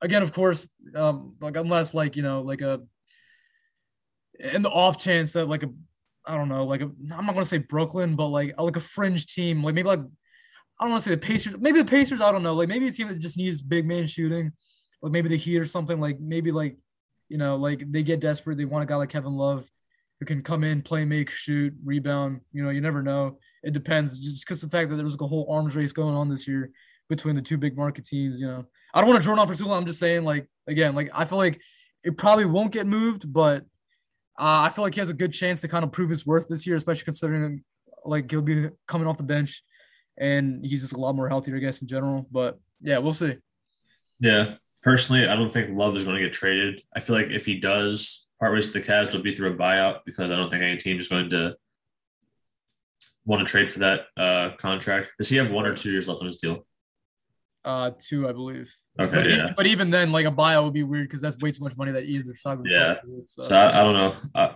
Again, of course, um, like unless like you know like a in the off chance that like a I don't know like a I'm not gonna say Brooklyn, but like like a fringe team, like maybe like I don't want to say the Pacers, maybe the Pacers. I don't know, like maybe a team that just needs big man shooting, like maybe the Heat or something. Like maybe like you know like they get desperate, they want a guy like Kevin Love who can come in, play, make, shoot, rebound. You know, you never know. It depends. Just because the fact that there was like a whole arms race going on this year between the two big market teams. You know, I don't want to drone on for too long. I'm just saying, like again, like I feel like it probably won't get moved, but uh, I feel like he has a good chance to kind of prove his worth this year, especially considering like he'll be coming off the bench and he's just a lot more healthier, I guess, in general. But yeah, we'll see. Yeah, personally, I don't think Love is going to get traded. I feel like if he does part ways with the Cavs, it'll be through a buyout because I don't think any team is going to want to trade for that uh, contract. Does he have one or two years left on his deal? Uh, two, I believe. Okay, But, yeah. but even then, like a buyout would be weird because that's way too much money that either side would Yeah. So. So I, I don't know. Uh,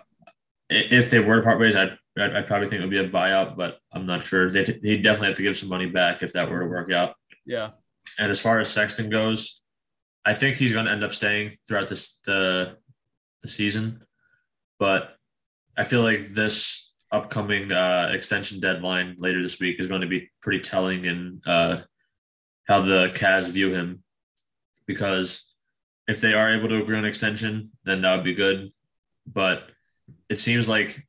if they were to part ways, I'd, I'd, I'd probably think it would be a buyout, but I'm not sure. They he'd definitely have to give some money back if that were to work out. yeah, And as far as Sexton goes, I think he's going to end up staying throughout this the the season. but I feel like this upcoming uh, extension deadline later this week is going to be pretty telling in uh, how the Cavs view him. Because if they are able to agree on extension, then that would be good. But it seems like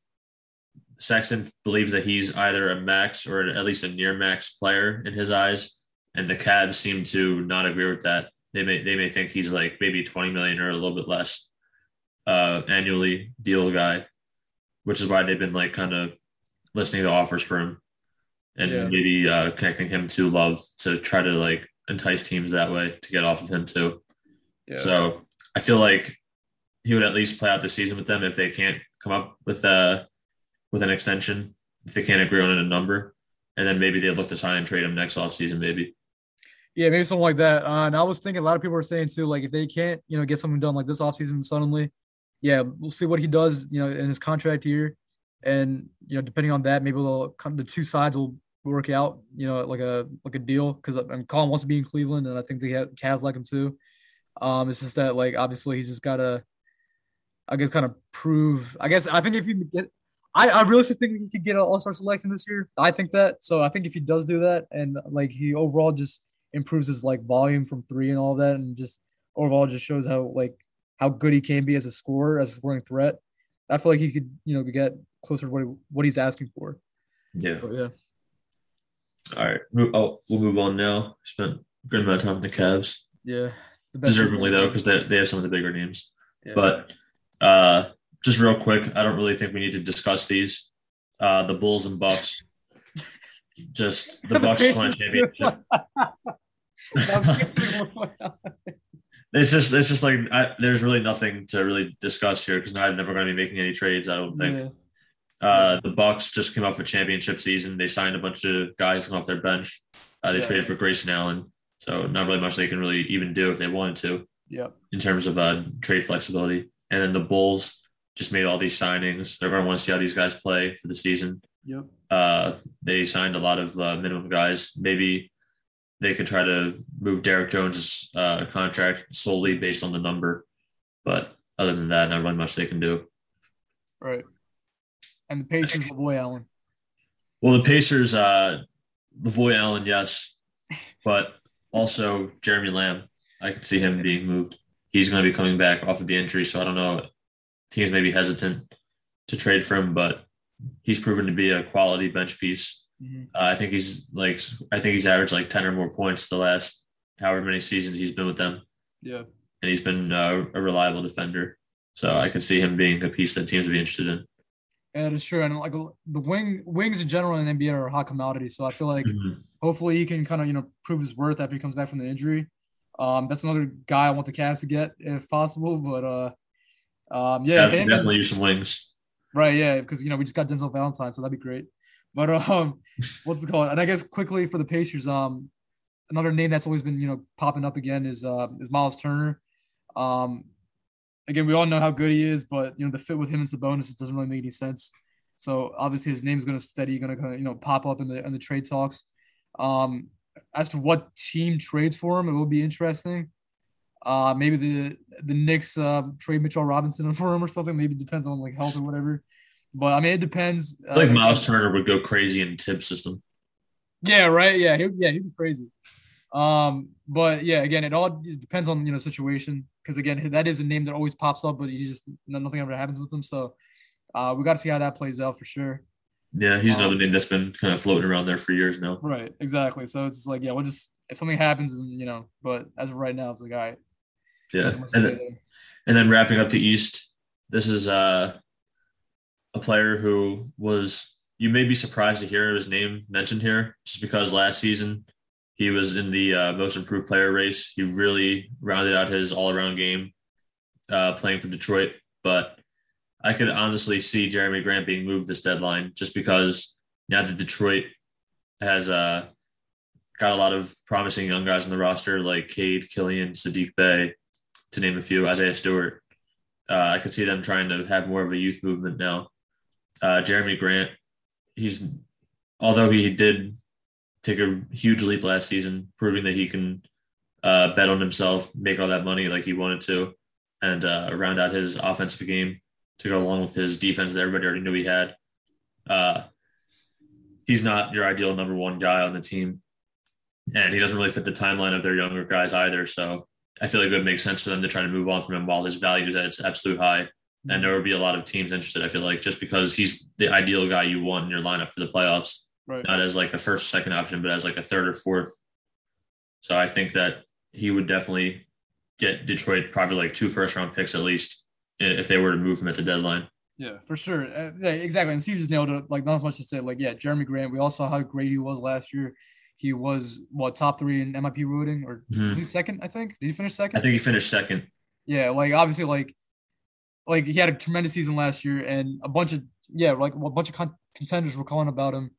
Sexton believes that he's either a max or at least a near max player in his eyes, and the Cavs seem to not agree with that. They may they may think he's like maybe twenty million or a little bit less uh, annually deal guy, which is why they've been like kind of listening to offers for him and Yeah. maybe uh, connecting him to Love to try to like entice teams that way to get off of him too. Yeah. So I feel like he would at least play out the season with them if they can't come up with a with an extension, if they can't agree on a number, and then maybe they look to sign and trade him next offseason, maybe. Yeah, maybe something like that. Uh, and I was thinking a lot of people were saying too, like if they can't, you know, get something done like this offseason suddenly, yeah, we'll see what he does, you know, in his contract year. And, you know, depending on that, maybe they'll the two sides will work out, you know, like a like a deal. Cause I mean, Collin wants to be in Cleveland and I think the Cavs like him too. Um, it's just that like obviously he's just gotta I guess kind of prove I guess I think if you get I, I realistically think he could get an all-star selection this year. I think that. So I think if he does do that and like he overall just improves his like volume from three and all that, and just overall just shows how like how good he can be as a scorer, as a scoring threat. I feel like he could, you know, get closer to what he, what he's asking for. Yeah. So, yeah, All right. Oh, we'll move on now. Spent a good amount of time with the Cavs. yeah, the best Deservingly though, because they, they have some of the bigger names. Yeah. But uh just real quick, I don't really think we need to discuss these. Uh the Bulls and Bucks. Just the (laughs) Bucks won a championship. (laughs) It's just it's just like I, there's really nothing to really discuss here because I'm never going to be making any trades. I don't think. yeah, Uh, the Bucks just came off a championship season. They signed a bunch of guys off their bench. Uh, they Yeah. traded for Grayson Allen, so not really much they can really even do if they wanted to yeah, in terms of uh, trade flexibility. And then the Bulls just made all these signings. They're going to want to see how these guys play for the season. yep, Uh, they signed a lot of uh, minimum guys. Maybe they could try to move Derrick Jones's uh, contract solely based on the number, but other than that, not really much they can do. right. And the Pacers, boy Allen. Well, the Pacers, uh, Lavoy Allen, yes, but also Jeremy Lamb. I could see him being moved. He's going to be coming back off of the injury, so I don't know. Teams may be hesitant to trade for him, but he's proven to be a quality bench piece. Uh, I think he's like I think he's averaged like ten or more points the last however many seasons he's been with them, Yeah, and he's been uh, a reliable defender. So I can see him being a piece that teams would be interested in. yeah, it's true. And like the wing wings in general in the NBA are a hot commodity. So I feel like Mhm. hopefully he can kind of you know prove his worth after he comes back from the injury. Um, that's another guy I want the Cavs to get if possible. But uh, um, yeah, Definitely, definitely use some wings. right, yeah, because you know we just got Denzel Valentine, so that'd be great. But um, what's it called? And I guess quickly for the Pacers, um, another name that's always been you know popping up again is uh is Miles Turner. Um, again, we all know how good he is, but you know the fit with him and Sabonis it doesn't really make any sense. So obviously his name's going to steady, going to you know pop up in the in the trade talks. Um, as to what team trades for him, it will be interesting. Uh, maybe the the Knicks uh, trade Mitchell Robinson (laughs) for him or something. Maybe depends on like health or whatever. But I mean, it depends. I think Uh, Miles Turner would go crazy in Thibs system. yeah, right. Yeah, he, yeah, he'd be crazy. Um, but yeah, again, it all depends on you know situation because again, that is a name that always pops up, but he just nothing ever happens with him. So uh, we got to see how that plays out for sure. Yeah, he's Um, another name that's been kind of floating around there for years now. Right, exactly. So it's like, yeah, we'll just if something happens, and you know, but as of right now, it's like, all right. Yeah, nothing much to and then, and then wrapping up the East, this is uh, a player who was you may be surprised to hear his name mentioned here, just because last season he was in the uh, most improved player race. He really rounded out his all around game uh, playing for Detroit, but I could honestly see Jerami Grant being moved this deadline just because now that Detroit has uh, got a lot of promising young guys on the roster like Cade, Killian, Saddiq Bey, to name a few, Isaiah Stewart. Uh, I could see them trying to have more of a youth movement now. Uh, Jerami Grant, he's although he did take a huge leap last season, proving that he can uh, bet on himself, make all that money like he wanted to, and uh, round out his offensive game. to go along with his defense that everybody already knew he had. Uh, he's not your ideal number one guy on the team, and he doesn't really fit the timeline of their younger guys either. So I feel like it would make sense for them to try to move on from him while his value is at its absolute high. And there would be a lot of teams interested. I feel like just because he's the ideal guy you want in your lineup for the playoffs, Right. not as like a first, second option, but as like a third or fourth. So I think that he would definitely get Detroit probably like two first round picks at least if they were to move him at the deadline. Yeah, for sure. Uh, yeah, exactly. And Steve just nailed it. Like, not much to say. Like, yeah, Jerami Grant. We all saw how great he was last year. He was what top three in MIP voting, or Mhm. he's second, I think. Did he finish second? I think he finished second. Yeah, like obviously, like, like he had a tremendous season last year, and a bunch of yeah, like a bunch of con- contenders were calling about him,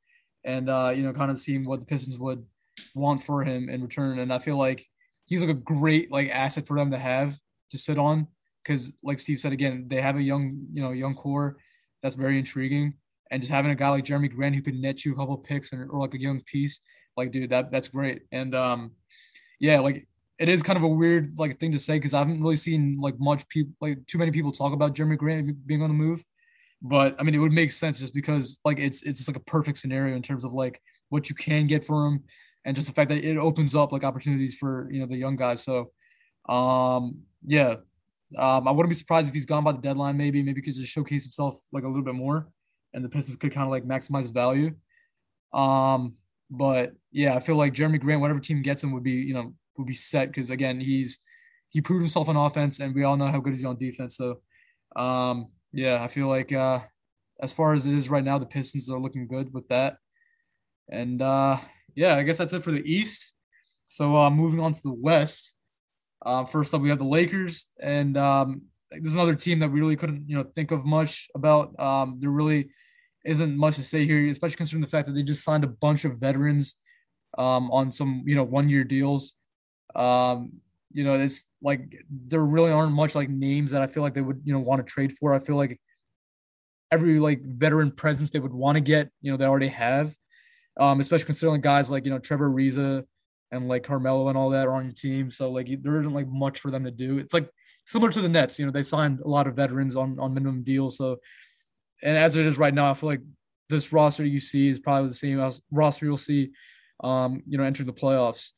and uh, you know, kind of seeing what the Pistons would want for him in return. And I feel like he's like a great like asset for them to have to sit on, because like Steve said again, they have a young you know young core that's very intriguing, and just having a guy like Jerami Grant who could net you a couple picks or, or like a young piece, like dude, that that's great. And um, yeah, like it is kind of a weird like thing to say because I haven't really seen like much people like too many people talk about Jerami Grant being on the move. But I mean, it would make sense just because like it's it's just like a perfect scenario in terms of like what you can get for him, and just the fact that it opens up like opportunities for you know the young guys. So, um, yeah, um, I wouldn't be surprised if he's gone by the deadline. Maybe maybe he could just showcase himself like a little bit more, and the Pistons could kind of like maximize value. Um, but yeah, I feel like Jerami Grant, whatever team gets him, would be you know would be set because again he's he proved himself on offense, and we all know how good he's on defense. So, um, yeah, I feel like uh, as far as it is right now, the Pistons are looking good with that. And uh, yeah, I guess that's it for the East. So uh, moving on to the West. Uh, first up, we have the Lakers, and um, there's another team that we really couldn't, you know, think of much about. Um, there really isn't much to say here, especially considering the fact that they just signed a bunch of veterans um, on some, you know, one-year deals. Um, you know, it's like there really aren't much like names that I feel like they would, you know, want to trade for. I feel like every like veteran presence they would want to get, you know, they already have. Um, especially considering guys like you know Trevor Ariza and like Carmelo and all that are on your team. So like there isn't like much for them to do. It's like similar to the Nets. You know, they signed a lot of veterans on on minimum deals. So and as it is right now, I feel like this roster you see is probably the same roster you'll see, um, you know, entering the playoffs.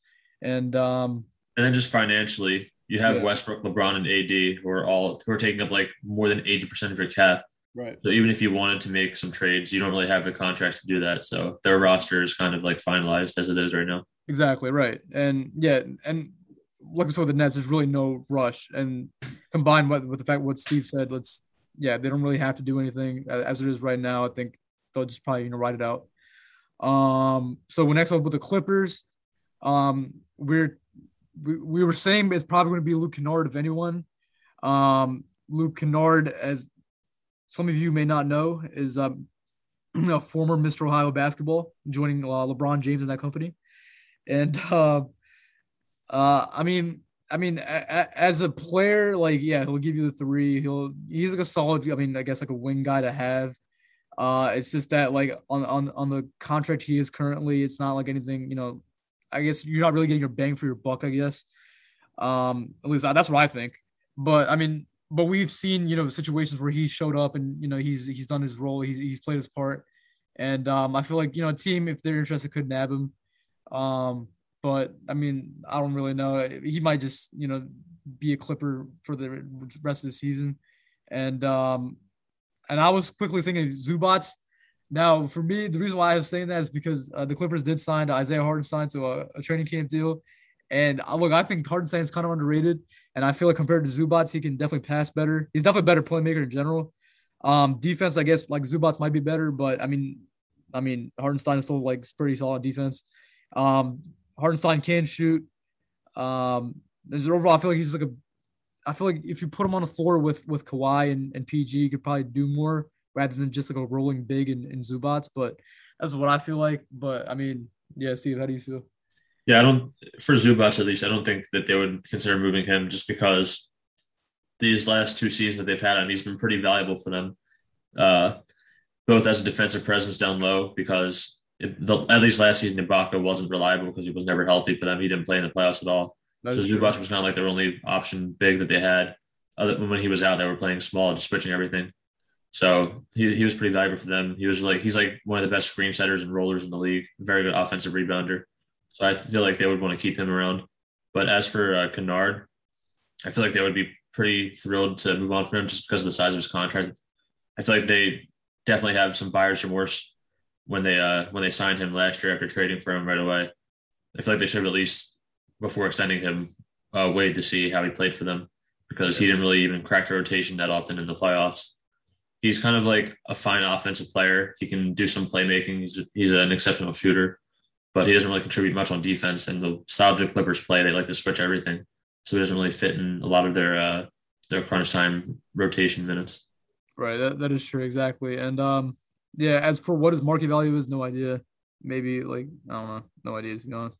And um, And then just financially, you have Yeah. Westbrook, LeBron, and AD who are all who are taking up like more than eighty percent of your cap. right, So even if you wanted to make some trades, you don't really have the contracts to do that. So their roster is kind of like finalized as it is right now. exactly right. And yeah, and like I said with the Nets, there's really no rush. And combined with with the fact what Steve said, let's yeah, they don't really have to do anything as it is right now. I think they'll just probably you know ride it out. Um, so we're next up with the Clippers. Um, we're we, we were saying it's probably going to be Luke Kennard if anyone. Um, Luke Kennard, as some of you may not know, is um, (clears throat) a former Mr. Ohio basketball, joining uh, LeBron James in that company, and uh, uh, I mean, I mean, a, a, as a player, like yeah, he'll give you the three. He'll he's like a solid. I mean, I guess like a wing guy to have. Uh, it's just that like on on on the contract he is currently, it's not like anything. You know, I guess you're not really getting your bang for your buck. I guess. Um, at least that's what I think. But I mean, but we've seen you know situations where he showed up and you know he's he's done his role. He's he's played his part, and um, I feel like you know a team if they're interested could nab him. Um, but I mean, I don't really know. He might just you know be a Clipper for the rest of the season, and um, and I was quickly thinking Zubac. Now, for me, the reason why I was saying that is because uh, the Clippers did sign Isaiah Hartenstein to a, a training camp deal, and uh, look, I think Hartenstein is kind of underrated, and I feel like compared to Zubac, he can definitely pass better. He's definitely a better playmaker in general. Um, defense, I guess, like Zubac might be better, but I mean, I mean, Hartenstein is still like pretty solid defense. Um, Hartenstein can shoot. Um, just overall, I feel like he's like a. I feel like if you put him on the floor with with Kawhi and, and PG, you could probably do more rather than just like a rolling big in, in Zubac. But that's what I feel like. But I mean, yeah, Steve, how do you feel? Yeah, I don't for Zubac at least. I don't think that they would consider moving him just because these last two seasons that they've had him, he's been pretty valuable for them, uh, both as a defensive presence down low because it, the, at least last season Ibaka wasn't reliable because he was never healthy for them. He didn't play in the playoffs at all. So. Zubac was kind of like their only option big that they had. Other when he was out, they were playing small, just switching everything. So he, he was pretty valuable for them. He was like he's like one of the best screen setters and rollers in the league. Very good offensive rebounder. So I feel like they would want to keep him around. But as for uh, Kennard, I feel like they would be pretty thrilled to move on from him just because of the size of his contract. I feel like they definitely have some buyer's remorse when they uh when they signed him last year after trading for him right away. I feel like they should have at least before extending him uh, waited to see how he played for them because he didn't really even crack the rotation that often in the playoffs. He's kind of like a fine offensive player. He can do some playmaking. He's he's an exceptional shooter, but he doesn't really contribute much on defense. And the style the Clippers play, they like to switch everything, so he doesn't really fit in a lot of their uh, their crunch time rotation minutes. Right, that, that is true exactly. And um, yeah, as for what his market value is, no idea. Maybe like I don't know, no idea to be honest.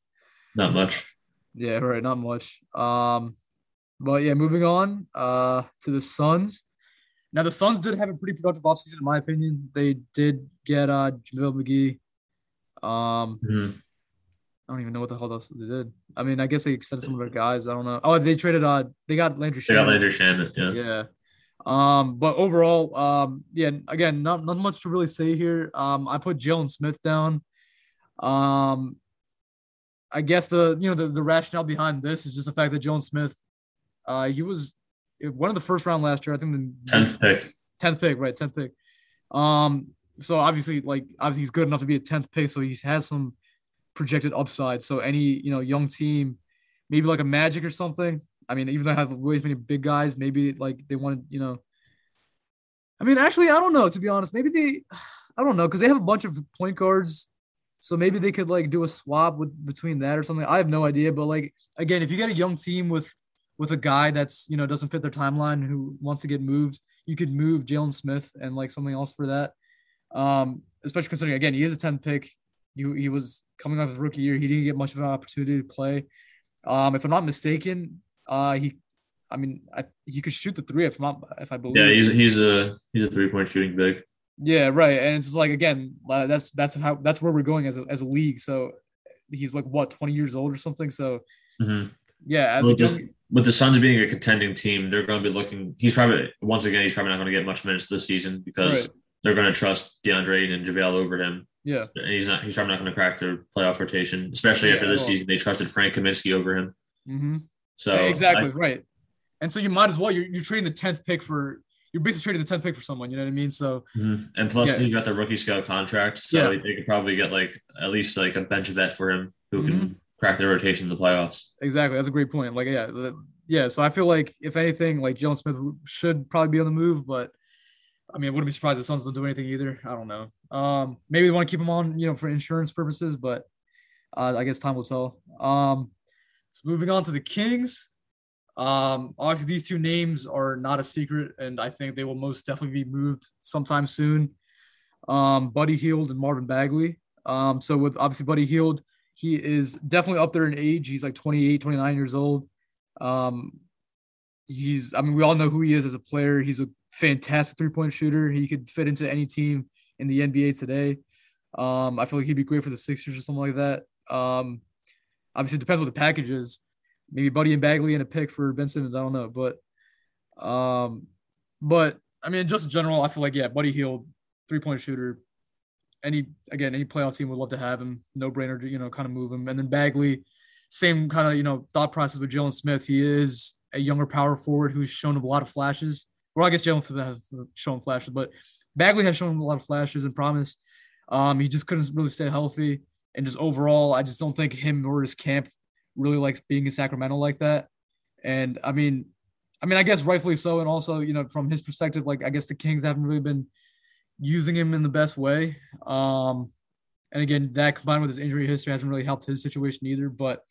Not much. Yeah, right, not much. Um, but yeah, moving on uh to the Suns. Now the Suns did have a pretty productive offseason, in my opinion. They did get uh JaVale McGee. Um Mhm. I don't even know what the hell else they did. I mean, I guess they extended some of their guys. I don't know. Oh, they traded uh they got Landry They got Landry Shamet. Yeah. Yeah. Um, but overall, um, yeah, again, not not much to really say here. Um, I put Jalen Smith down. Um, I guess the you know the, the rationale behind this is just the fact that Jalen Smith, uh, he was one of the first round last year. I think the Tenth pick. tenth pick, right? Tenth pick. Um, so obviously, like obviously, he's good enough to be a tenth pick, so he has some projected upside. So any you know young team, maybe like a Magic or something. I mean, even though I have way too many big guys, maybe like they want to, you know. I mean, actually, I don't know. To be honest, maybe they, I don't know, because they have a bunch of point guards, so maybe they could like do a swap with between that or something. I have no idea, but like again, if you get a young team with with a guy that's you know doesn't fit their timeline who wants to get moved, you could move Jalen Smith and like something else for that. Um, especially considering again he is a 10th pick. He, he was coming off his rookie year. He didn't get much of an opportunity to play. Um, if I'm not mistaken, uh, he, I mean, I, he could shoot the three if I'm not, if I believe. Yeah, he's he's a he's a three point shooting big. Yeah, right. And it's just like again, uh, that's that's how that's where we're going as a as a league. So he's like what 20 years old or something. So Mhm. yeah, as Well, a young, With the Suns being a contending team, they're going to be looking. He's probably once again he's probably not going to get much minutes this season because Right. they're going to trust DeAndre and JaVale over him. yeah, And he's not. He's probably not going to crack their playoff rotation, especially Yeah, after this season. They trusted Frank Kaminsky over him. hmm So exactly I- right. And so you might as well you're you're trading the 10th pick for you're basically trading the 10th pick for someone. You know what I mean? So Mhm. And plus, Yeah. he's got the rookie scout contract, so Yeah. they could probably get like at least like a bench vet for him who Mm-hmm. can crack their rotation in the playoffs. Exactly. That's a great point. Like, yeah, yeah. So I feel like if anything, like Jalen Smith should probably be on the move, but I mean, I wouldn't be surprised if Suns don't do anything either. I don't know. Um, maybe they want to keep him on, you know, for insurance purposes, but uh, I guess time will tell. Um, so moving on to the Kings. Um, obviously these two names are not a secret, and I think they will most definitely be moved sometime soon. Um, Buddy Hield and Marvin Bagley. Um, so with obviously Buddy Hield, he is definitely up there in age. He's like 28, 29 years old. Um, he's, I mean, we all know who he is as a player. He's a fantastic three point shooter. He could fit into any team in the NBA today. Um, I feel like he'd be great for the Sixers or something like that. Um, obviously, it depends what the package is. Maybe Buddy and Bagley and a pick for Ben Simmons. I don't know, but, um, but I mean, just in general, I feel like yeah, Buddy Hield, three point shooter. Any again, any playoff team would love to have him. No brainer you know kind of move him. And then Bagley, same kind of you know thought process with Jalen Smith. He is a younger power forward who's shown a lot of flashes. Well, I guess Jalen Smith has shown flashes, but Bagley has shown a lot of flashes and promise. Um, he just couldn't really stay healthy, and just overall, I just don't think him or his camp really likes being in Sacramento like that. And I mean, I mean, I guess rightfully so, and also you know from his perspective, like I guess the Kings haven't really been using him in the best way. Um, and again, that combined with his injury history hasn't really helped his situation either. But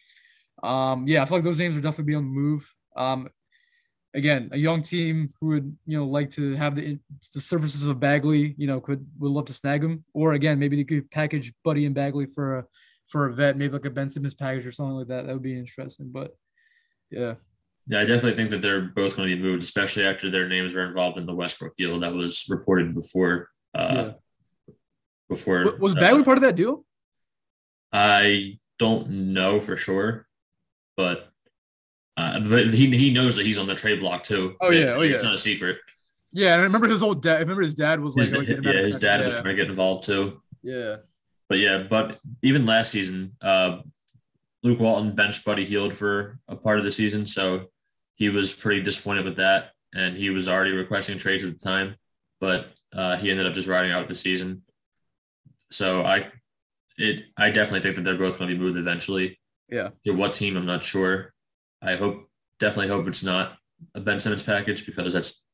um, yeah, I feel like those names are definitely be on the move. Um, again, a young team who would you know like to have the the services of Bagley, you know, could would love to snag him. Or again, maybe they could package Buddy and Bagley for a for a vet, maybe like a Ben Simmons package or something like that. That would be interesting. But yeah, Yeah, I definitely think that they're both going to be moved, especially after their names were involved in the Westbrook deal that was reported before. Uh, yeah. Before W- Was uh, Bagley part of that deal? I don't know for sure, but uh, but he he knows that he's on the trade block too. Oh, yeah, oh, yeah, it's not a secret. Yeah, and I remember his old dad. I remember his dad was like, His, like, yeah, his dad yeah. was trying to get involved too. Yeah, But yeah, but even last season, uh, Luke Walton benched Buddy Hield for a part of the season, so he was pretty disappointed with that, and he was already requesting trades at the time, but uh, he ended up just riding out the season. So I, it, I definitely think that they're both going to be moved eventually. yeah, To what team, I'm not sure. I hope, definitely hope it's not a Ben Simmons package because that's,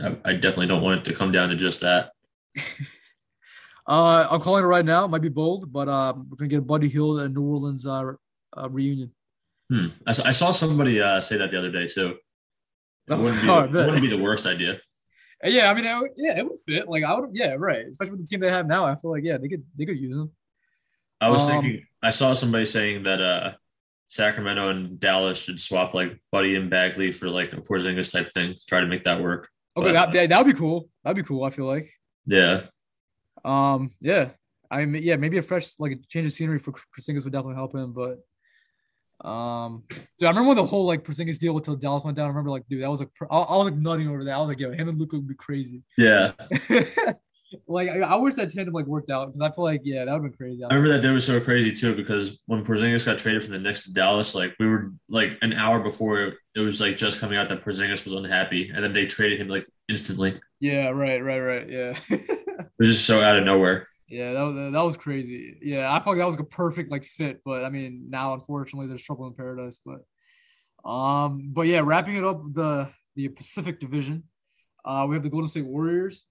I, I definitely don't want it to come down to just that. (laughs) Uh, I'm calling it right now. It might be bold, but um, we're gonna get a Buddy Hield and New Orleans uh, uh reunion. Hmm. I, I saw somebody uh, say that the other day too. It Oh, wouldn't be, (laughs) it wouldn't be the worst idea. Yeah, I mean, it would- yeah, it would fit. Like I would, yeah, right. Especially with the team they have now, I feel like yeah, they could they could use them. I was Um, thinking, I saw somebody saying that uh, Sacramento and Dallas should swap like Buddy and Bagley for like a Porzingis type thing, try to make that work. Okay, But- that that that'd be cool. That'd be cool. I feel like. Yeah, Um, yeah, I mean, yeah, maybe a fresh like a change of scenery for Porzingis would definitely help him. But, um, dude, I remember when the whole like Porzingis deal until Dallas went down. I remember like, dude, that was like, I, I was like nutting over that. I was like, yo, him and Luka would be crazy. yeah. (laughs) like, I, I wish that tandem like worked out because I feel like, yeah, that would have been crazy. I remember that they were so crazy too because when Porzingis got traded from the Knicks to Dallas, like we were like an hour before it was like just coming out that Porzingis was unhappy, and then they traded him like instantly. Yeah, right, right, right. Yeah, (laughs) It was just so out of nowhere. Yeah, that was that was crazy. Yeah, I like that was like a perfect like fit, but I mean, now unfortunately there's trouble in paradise. But, um, but yeah, wrapping it up the the Pacific Division, uh, we have the Golden State Warriors.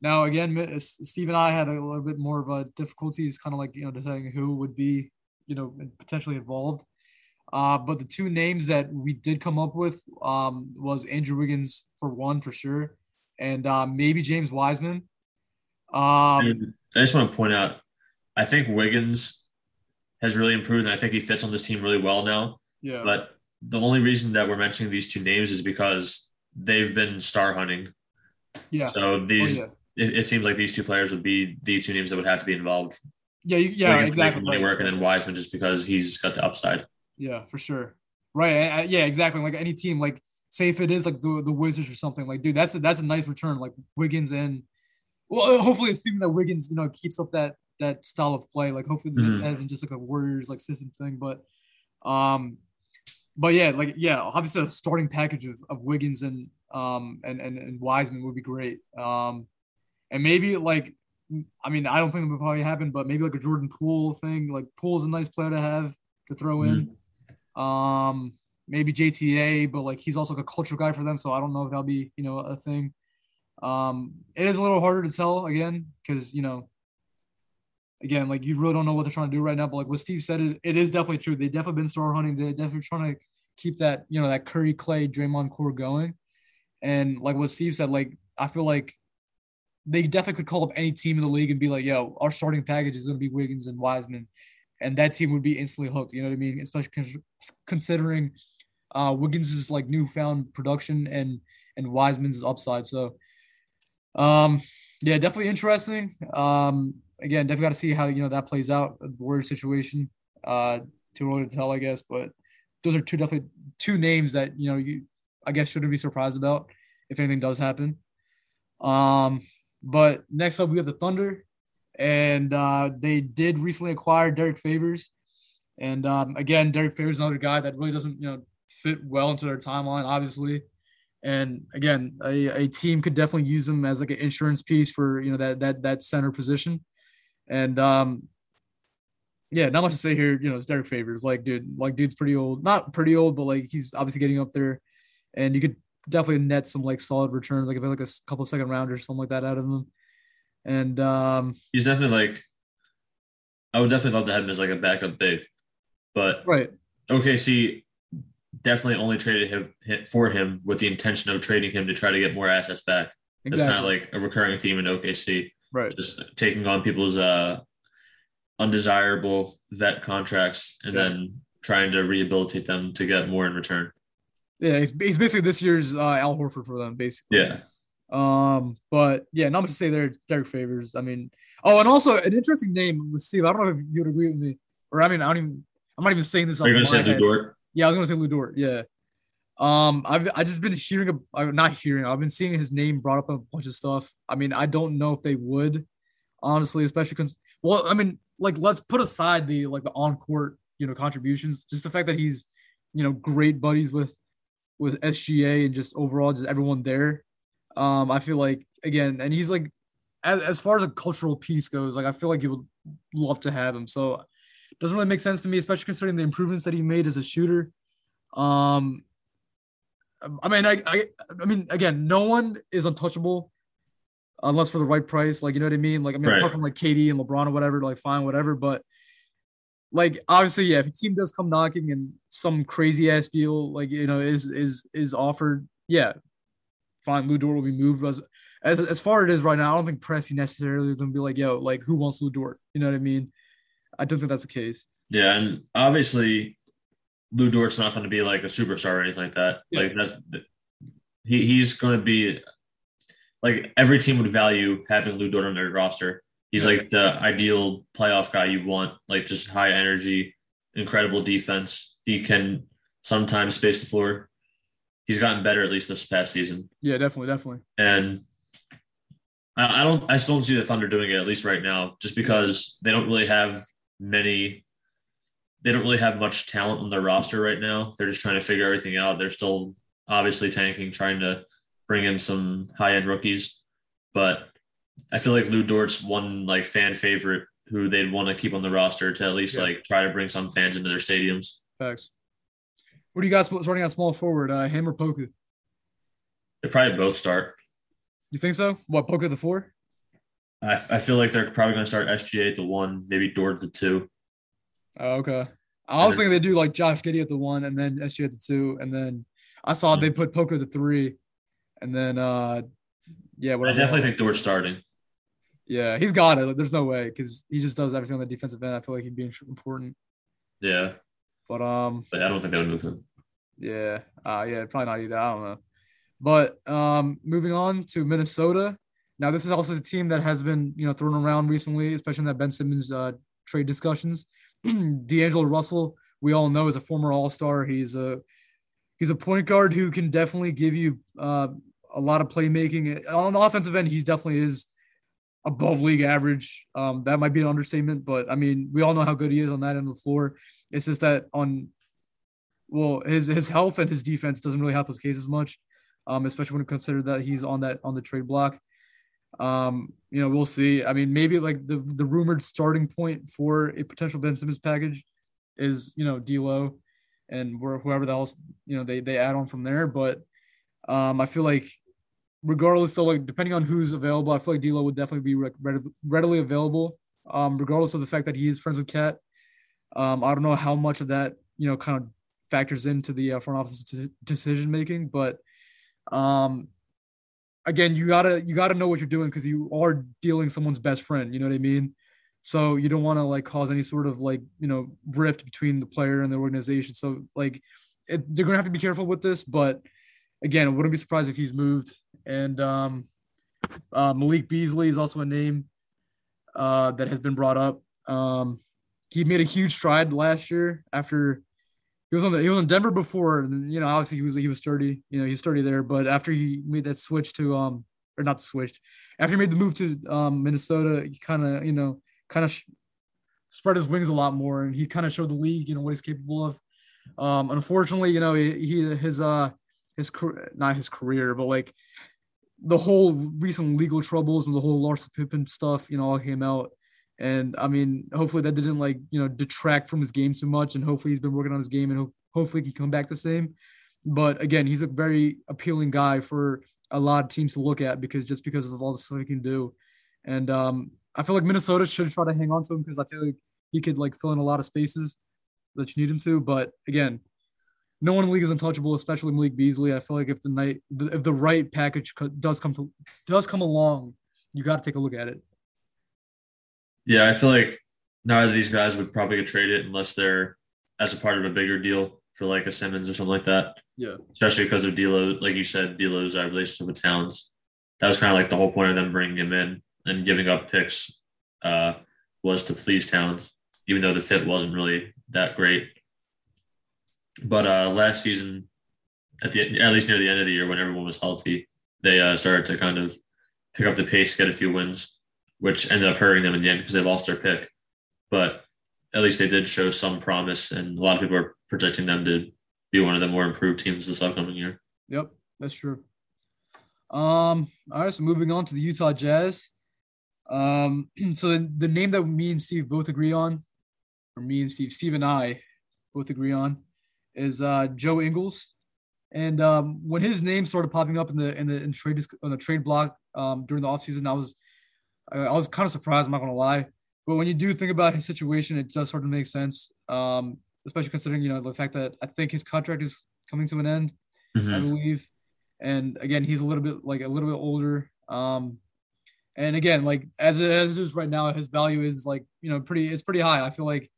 Now again, Steve and I had a little bit more of a difficulties, kind of like you know deciding who would be you know potentially involved. Uh, but the two names that we did come up with um, was Andrew Wiggins for one for sure, and uh, maybe James Wiseman. Um, I just want to point out, I think Wiggins has really improved, and I think he fits on this team really well now. yeah, But the only reason that we're mentioning these two names is because they've been star hunting. yeah, So oh, these, yeah, it, it seems like these two players would be the two names that would have to be involved. yeah, you- yeah, Wiggins exactly. money work, and then Wiseman just because he's got the upside. Yeah, for sure. Right. I- I- yeah, exactly. Like any team, like say if it is like the the Wizards or something, like dude, that's a, that's a nice return. Like Wiggins and well, hopefully assuming that Wiggins, you know, keeps up that that style of play. Like hopefully Mhm. that isn't just like a Warriors like system thing, but um, but yeah, like yeah, obviously a starting package of, of Wiggins and um and, and and Wiseman would be great. Um, and maybe like I mean I don't think it would probably happen, but maybe like a Jordan Poole thing. Like Poole's a nice player to have to throw in. Um, maybe JTA, but like he's also like a culture guy for them, so I don't know if that'll be you know a thing. Um, it is a little harder to tell again because you know, again, like you really don't know what they're trying to do right now. But like what Steve said, it, it is definitely true. They definitely been star hunting. They're definitely trying to keep that you know that Curry, Clay, Draymond core going. And like what Steve said, like I feel like they definitely could call up any team in the league and be like, "Yo, our starting package is going to be Wiggins and Wiseman," and that team would be instantly hooked. You know what I mean? Especially considering uh, Wiggins' like newfound production and and Wiseman's upside. So, um, yeah, definitely interesting. Um, again, definitely got to see how you know that plays out the Warriors situation. Uh, too early to tell, I guess, but those are two definitely two names that you know you I guess shouldn't be surprised about if anything does happen. Um, but next up we have the Thunder, and uh, they did recently acquire Derrick Favors, and um, again Derrick Favors another guy that really doesn't you know fit well into their timeline, obviously. And again, a, a team could definitely use him as like an insurance piece for you know that that that center position. And um, yeah, not much to say here. You know, it's Derrick Favors. Like, dude, like dude's pretty old. Not pretty old, but like he's obviously getting up there, and you could definitely net some like solid returns, like if like a couple second rounders, something like that out of him. And um, He's definitely like, I would definitely love to have him as like a backup big, but right, OKC definitely only traded him for him with the intention of trading him to try to get more assets back. That's kind of like a recurring theme in OKC, right, just taking on people's uh, undesirable vet contracts and Yeah. then trying to rehabilitate them to get more in return. yeah, he's, he's basically this year's uh, Al Horford for them, basically. Yeah, Um, but yeah, not much to say there. Derrick Favors. I mean, oh, and also an interesting name with Steve. I don't know if you would agree with me, or I mean, I don't even. I'm not even saying this. are you going to say Lu. Dort? Yeah, I was gonna say Lu Dort. Yeah. Um, I've I just been hearing, I'm not hearing, I've been seeing his name brought up a bunch of stuff. I mean, I don't know if they would, honestly, especially because, well, I mean, like let's put aside the like the on court, you know, contributions, just the fact that he's, you know, great buddies with with SGA and just overall just everyone there. Um, I feel like again, and he's like, as, as far as a cultural piece goes, like I feel like you would love to have him. So doesn't really make sense to me, especially considering the improvements that he made as a shooter. Um, I mean, I, I, I mean, again, no one is untouchable unless for the right price. Like, you know what I mean? Like, I mean, right. apart from like KD and LeBron or whatever, like, fine, whatever. But like, obviously, yeah, if a team does come knocking and some crazy ass deal, like, you know, is is is offered, yeah, fine. Lu Dort will be moved. As as as far as it is right now, I don't think Presti necessarily is gonna be like, yo, like, who wants Lu Dort? You know what I mean? I don't think that's the case. Yeah, and obviously, Lu Dort's not going to be like a superstar or anything like that. Yeah. Like that, he he's going to be like every team would value having Lu Dort on their roster. He's yeah. like the ideal playoff guy you want, like just high energy, incredible defense. He can sometimes space the floor. He's gotten better at least this past season. Yeah, definitely, definitely. And I, I don't, I still don't see the Thunder doing it at least right now, just because they don't really have many they don't really have much talent on their roster right now. They're just trying to figure everything out. They're still obviously tanking, trying to bring in some high end rookies. But I feel like Lu Dort's one like fan favorite who they'd want to keep on the roster to at least yeah. like try to bring some fans into their stadiums. Thanks. What do you guys starting out small forward? Uh, him or Poku? They probably both start. You think so? What Poku the four? I, I feel like they're probably going to start SGA at the one, maybe Dort at the two. Oh, okay. I was thinking they do like Josh Giddey at the one and then SGA at the two. And then I saw they put Poku at the three. And then, uh yeah, I definitely think Dort's starting. Yeah, he's got it. There's no way because he just does everything on the defensive end. I feel like he'd be important. Yeah. But, um, but I don't think they would move him. Yeah. Uh, yeah, probably not either. I don't know. But um, moving on to Minnesota. Now, this is also a team that has been, you know, thrown around recently, especially in that Ben Simmons uh, trade discussions. (clears throat) D'Angelo Russell, we all know, is a former All Star. He's a he's a point guard who can definitely give you uh, a lot of playmaking on the offensive end. He's definitely is above league average. Um, that might be an understatement, but I mean, we all know how good he is on that end of the floor. It's just that on well, his his health and his defense doesn't really help his case as much, um, especially when you consider that he's on that on the trade block. Um, you know, we'll see. I mean, maybe like the the rumored starting point for a potential Ben Simmons package is you know D'Lo, and whoever else you know they they add on from there. But um, I feel like regardless, so like depending on who's available, I feel like D'Lo would definitely be readily available. Um, regardless of the fact that he is friends with KAT. Um, I don't know how much of that you know kind of factors into the uh, front office decision making, but um, again, you gotta you gotta know what you're doing because you are dealing someone's best friend. You know what I mean? So you don't want to like cause any sort of like you know rift between the player and the organization. So like it, they're gonna have to be careful with this. But again, I wouldn't be surprised if he's moved. And um, uh, Malik Beasley is also a name uh, that has been brought up. Um, he made a huge stride last year after he was on the he was in Denver before, and you know obviously he was he was sturdy, you know he's sturdy there. But after he made that switch to um or not switched, after he made the move to um Minnesota, he kind of you know kind of sh- spread his wings a lot more, and he kind of showed the league you know what he's capable of. Um, unfortunately, you know he, he his uh his not his career, but like the whole recent legal troubles and the whole Larsa Pippen stuff, you know, all came out. And I mean, hopefully that didn't like, you know, detract from his game too much. And hopefully he's been working on his game and hopefully he can come back the same. But again, he's a very appealing guy for a lot of teams to look at because just because of all the stuff he can do. And um, I feel like Minnesota should try to hang on to him because I feel like he could like fill in a lot of spaces that you need him to. But again, no one in the league is untouchable, especially Malik Beasley. I feel like if the night, if the right package does come to does come along, you got to take a look at it. Yeah, I feel like neither of these guys would probably get traded unless they're as a part of a bigger deal for like a Simmons or something like that. Yeah. Especially because of D'Lo, like you said, D'Lo's relationship with Towns. That was kind of like the whole point of them bringing him in and giving up picks uh, was to please Towns, even though the fit wasn't really that great. But uh, last season, at the at least near the end of the year when everyone was healthy, they uh, started to kind of pick up the pace, get a few wins, which ended up hurting them in the end because they lost their pick. But at least they did show some promise, and a lot of people are projecting them to be one of the more improved teams this upcoming year. Yep, that's true. Um, all right, so moving on to the Utah Jazz. Um, (clears throat) so the, name that me and Steve both agree on, or me and Steve, Steve and I both agree on, is uh, Joe Ingles. And um, when his name started popping up in the in the in trade on the trade block um, during the offseason, I was I was kind of surprised. I'm not gonna lie, but when you do think about his situation, it does sort of make sense. Um, especially considering you know the fact that I think his contract is coming to an end, mm-hmm. I believe, and again he's a little bit like a little bit older. Um, and again, like as it, as it is right now, his value is like you know pretty it's pretty high. I feel like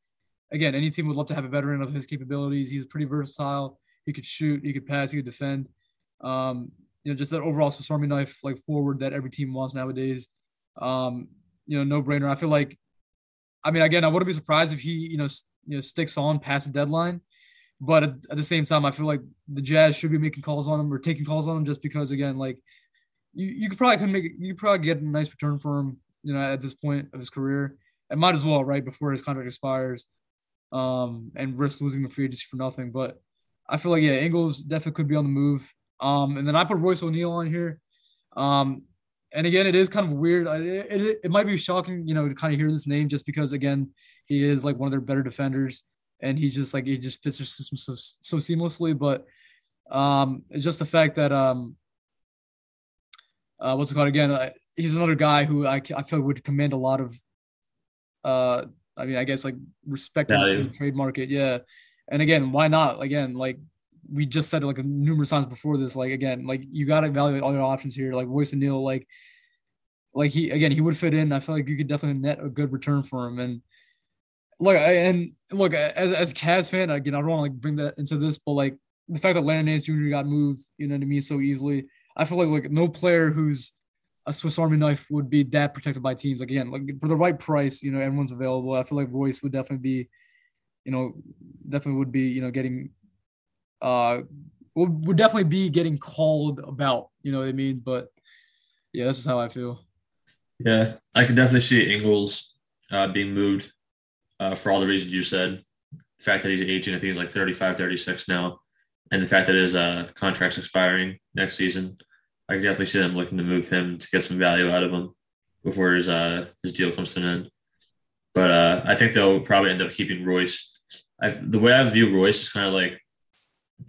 again any team would love to have a veteran of his capabilities. He's pretty versatile. He could shoot, he could pass, he could defend. Um, you know, just that overall Swiss knife like forward that every team wants nowadays. Um, you know, no brainer. I feel like, I mean, again, I wouldn't be surprised if he, you know, you know, sticks on past the deadline. But at, at, the same time, I feel like the Jazz should be making calls on him or taking calls on him just because, again, like you, you could probably can make you probably get a nice return for him, you know, at this point of his career. And might as well, right before his contract expires, um, and risk losing the free agency for nothing. But I feel like yeah, Ingles definitely could be on the move. Um, and then I put Royce O'Neale on here. Um, and again, it is kind of weird. It, it, it might be shocking, you know, to kind of hear this name just because again, he is like one of their better defenders, and he just like he just fits their system so, so seamlessly. But um, it's just the fact that um, uh, what's it called again? Uh, he's another guy who I I feel would command a lot of, uh, I mean, I guess like respect in the trade market. Yeah, and again, why not? Again, like we just said like numerous times before this, like again, like you got to evaluate all your options here. Like Royce O'Neale, like like he again, he would fit in. I feel like you could definitely net a good return for him. And look, I, and look as as Cavs fan, again, I don't want to like bring that into this, but like the fact that Larry Nance Jr. got moved, you know, to me so easily, I feel like like no player who's a Swiss Army knife would be that protected by teams. Like again, like for the right price, you know, everyone's available. I feel like Royce would definitely be you know, definitely would be, you know, getting, uh, would definitely be getting called about, you know what I mean? But yeah, this is how I feel. Yeah, I can definitely see Ingles uh, being moved uh, for all the reasons you said. The fact that he's aging, I think he's like 35, 36 now. And the fact that his uh, contract's expiring next season, I can definitely see them looking to move him to get some value out of him before his uh, his deal comes to an end. But uh, I think they'll probably end up keeping Royce. I, the way I view Royce is kind of like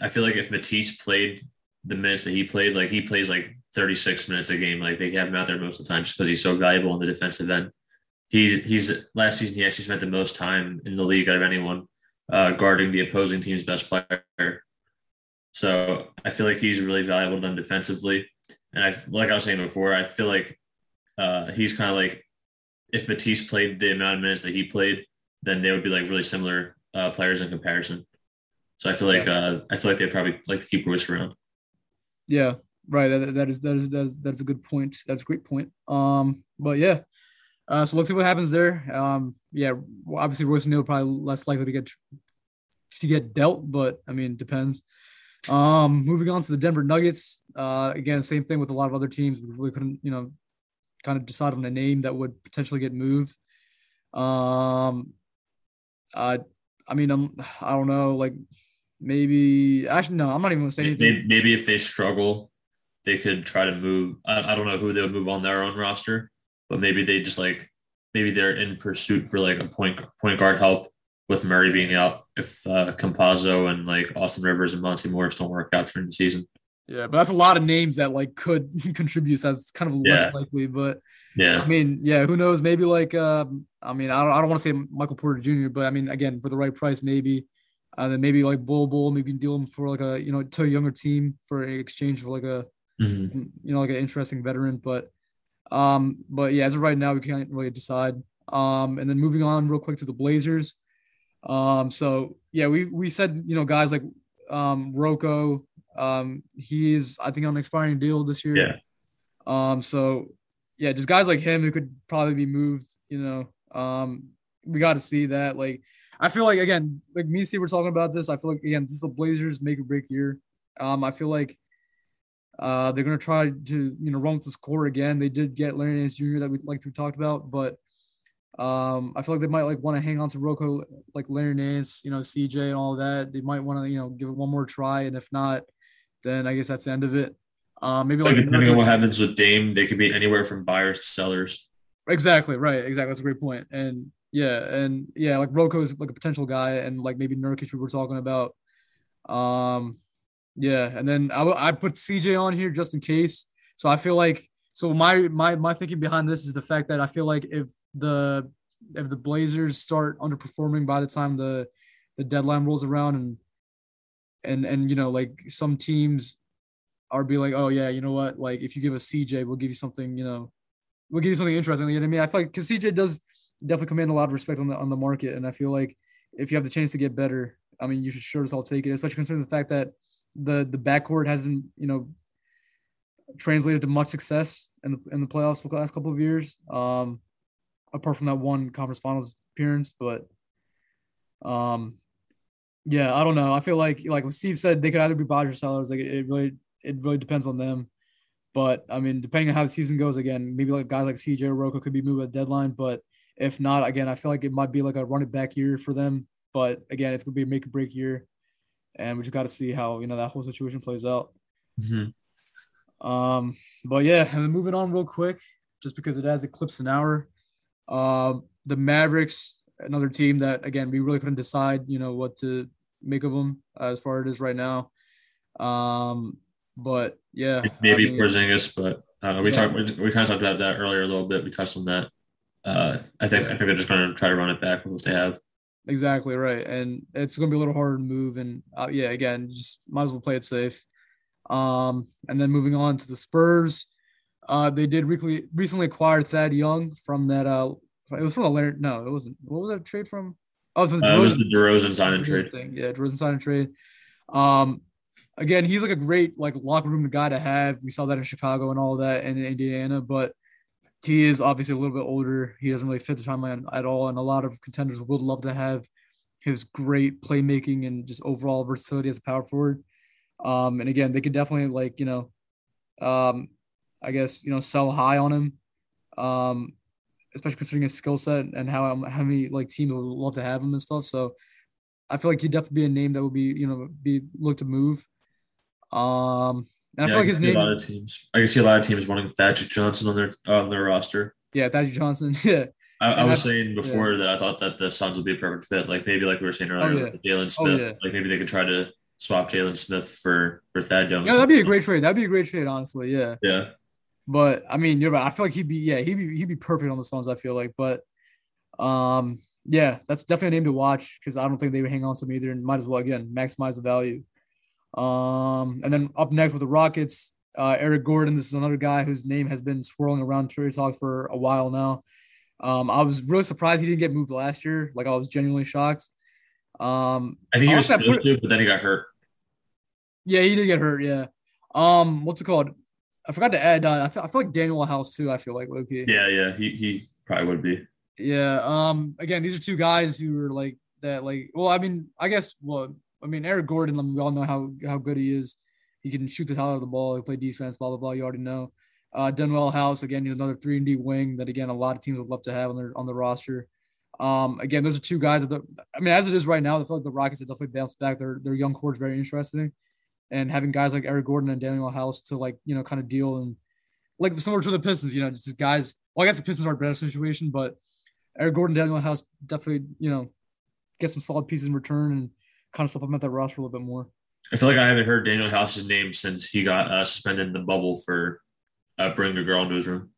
I feel like if Matisse played the minutes that he played, like he plays like 36 minutes a game, like they have him out there most of the time just because he's so valuable on the defensive end. He's he's last season he actually spent the most time in the league out of anyone uh, guarding the opposing team's best player. So I feel like he's really valuable to them defensively. And I like I was saying before, I feel like uh, he's kind of like if Matisse played the amount of minutes that he played, then they would be like really similar uh, players in comparison. So I feel like uh, I feel like they probably like to keep Royce around. Yeah, right. That, that is that is that is that's a good point. That's a great point. Um, but yeah. Uh, so let's see what happens there. Um, yeah, obviously Royce O'Neale probably less likely to get to get dealt, but I mean, depends. Um, moving on to the Denver Nuggets. Uh, again, same thing with a lot of other teams. We really couldn't, you know, kind of decide on a name that would potentially get moved. Um, uh, I mean, I'm, I don't know, like maybe actually no, I'm not even gonna say anything. Maybe, maybe if they struggle, they could try to move. I, I don't know who they would move on their own roster, but maybe they just like maybe they're in pursuit for like a point point guard help with Murray being out if uh, Campazzo and like Austin Rivers and Monte Morris don't work out during the season. Yeah, but that's a lot of names that like could (laughs) contribute. That's kind of less yeah. likely, but yeah, I mean, yeah, who knows? Maybe like, um, I mean, I don't, I don't want to say Michael Porter Jr., but I mean, again, for the right price, maybe. Uh, then maybe like Bol Bol, maybe deal him for like a you know to a younger team for exchange for like a mm-hmm. you know like an interesting veteran. But um, but yeah, as of right now, we can't really decide. Um, and then moving on real quick to the Blazers. Um, so yeah, we we said you know guys like um Rocco, um, he's I think on an expiring deal this year. Yeah. Um, so yeah, just guys like him who could probably be moved. You know, um, we got to see that. Like, I feel like again, like me and Steve were talking about this. I feel like again, this is the Blazers make or break year. Um, I feel like uh, they're gonna try to you know run with this core again. They did get Larry Nance Jr. that we like we talked about, but um, I feel like they might like want to hang on to Rocco, like Larry Nance, you know, CJ and all that. They might want to you know give it one more try, and if not, then I guess that's the end of it. Um, maybe Like like depending on what happens with Dame, they could be anywhere from buyers to sellers. Exactly right. Exactly. That's a great point. And yeah, and yeah, like Rocco is like a potential guy, and like maybe Nurkic we were talking about. Um, yeah, and then I w- I put CJ on here just in case. So I feel like so my my my thinking behind this is the fact that I feel like if the if the Blazers start underperforming by the time the the deadline rolls around and and and you know like some teams are be like oh yeah you know what like if you give us CJ we'll give you something you know we'll give you something interesting you know what I mean I feel like because CJ does definitely command a lot of respect on the on the market and I feel like if you have the chance to get better I mean you should sure as hell take it especially considering the fact that the the backcourt hasn't you know translated to much success in the in the playoffs the last couple of years. Um, apart from that one conference finals appearance, but um, yeah, I don't know. I feel like like what Steve said, they could either be buyers or sellers. Like it, it really it really depends on them. But I mean, depending on how the season goes, again, maybe like guys like CJ Rocco could be moved at deadline. But if not, again, I feel like it might be like a run it back year for them. But again, it's gonna be a make or break year, and we just got to see how you know that whole situation plays out. Um, but yeah, and then moving on real quick, just because it has eclipsed an hour. Um, the Mavericks, another team that again we really couldn't decide, you know, what to make of them uh, as far as it is right now. Um, but yeah, Maybe I mean, Porzingis, but uh, we Yeah. talked. We, we kind of talked about that earlier a little bit. We touched on that. Uh, I think I think they're just going to try to run it back with what they have. Exactly right, and it's gonna be a little harder to move. And uh, yeah, again, just might as well play it safe. Um, and then moving on to the Spurs, uh, they did recently recently acquired Thad Young from that. Uh, it was from the Leonard. No, it wasn't. What was that trade from? Oh, from the Uh, it was the DeRozan sign and trade. Thing. Yeah, DeRozan sign and trade. Um, again, he's like a great like locker room guy to have. We saw that in Chicago and all that, and in Indiana, but he is obviously a little bit older. He doesn't really fit the timeline at all, and a lot of contenders would love to have his great playmaking and just overall versatility as a power forward. Um, and again, they could definitely like you know, um, I guess you know sell high on him, um, especially considering his skill set and how how many like teams would love to have him and stuff. So I feel like he'd definitely be a name that would be you know be looked to move. Um, and I Yeah, feel like his name, A lot of teams. I can see a lot of teams wanting Magic Johnson on their on their roster. yeah, Thaddeus Johnson, (laughs) yeah, I, I was I- saying before that I thought that the Suns would be a perfect fit. Like maybe like we were saying earlier, yeah. with Jalen Oh, Smith. yeah. Like maybe they could try to swap Jalen Smith for for Thad Young. yeah, that'd be a great trade. That'd be a great trade, honestly, yeah. Yeah, But I mean, you're right. I feel like he'd be yeah, he'd be he'd be perfect on the Suns. I feel like, but um, yeah, that's definitely a name to watch because I don't think they would hang on to him either, and might as well again maximize the value. Um, and then up next with the Rockets, uh, Eric Gordon. This is another guy whose name has been swirling around trade talk for a while now. Um, I was really surprised he didn't get moved last year. Like I was genuinely shocked. Um, I think he was I put supposed to, but then he got hurt. yeah, he did get hurt. Yeah. Um, what's it called? I forgot to add. Uh, I, feel, I feel like Danuel House too. I feel like Loki. Yeah, yeah, he he probably would be. Yeah. Um. Again, these are two guys who are like that. Like, well, I mean, I guess. Well, I mean, Eric Gordon. We all know how how good he is. He can shoot the hell out of the ball. He play defense. Blah blah blah. You already know. Uh, Danuel House again. He's another three and D wing that again a lot of teams would love to have on their on the roster. Um. Again, those are two guys that. The, I mean, as it is right now, I feel like the Rockets have definitely bounced back. Their their young core is very interesting, and having guys like Eric Gordon and Danuel House to like you know kind of deal and like similar to the Pistons. You know, just guys. Well, I guess the Pistons are a better situation, but Eric Gordon, Danuel House definitely, you know, get some solid pieces in return and kind of supplement that roster a little bit more. I feel like I haven't heard Danuel House's name since he got uh, suspended in the bubble for uh, bringing a girl into his room.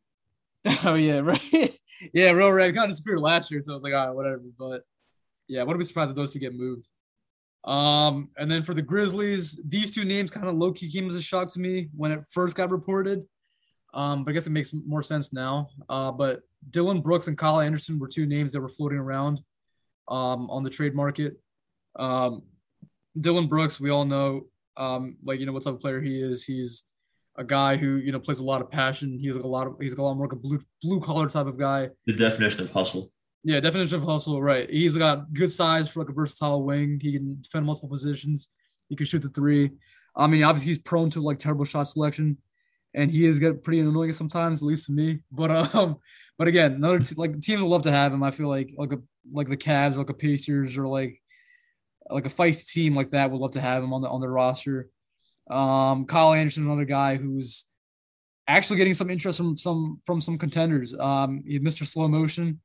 (laughs) oh yeah, right. (laughs) yeah, real red kind of disappeared last year, so I was like, all right, whatever. But yeah, wouldn't be surprised if those two get moved. Um, and then for the Grizzlies, these two names kind of low key came as a shock to me when it first got reported. Um, but I guess it makes more sense now. Uh, but Dillon Brooks and Kyle Anderson were two names that were floating around um, on the trade market. Um, Dillon Brooks, we all know, um, like you know what type of player he is. He's a guy who you know plays a lot of passion. He's like a lot of he's like a lot more like a blue blue collar type of guy. The definition of hustle. Yeah, definition of hustle, right? He's got good size for like a versatile wing. He can defend multiple positions. He can shoot the three. I mean, obviously he's prone to like terrible shot selection, and he is get pretty annoying sometimes, at least to me. (laughs) But um, but again, another t- like teams would love to have him. I feel like like a like the Cavs, like a Pacers, or like like a feisty team like that would love to have him on the on their roster. Um, Kyle Anderson, another guy who's actually getting some interest from some from some contenders. Um, he Mr. Slow Motion.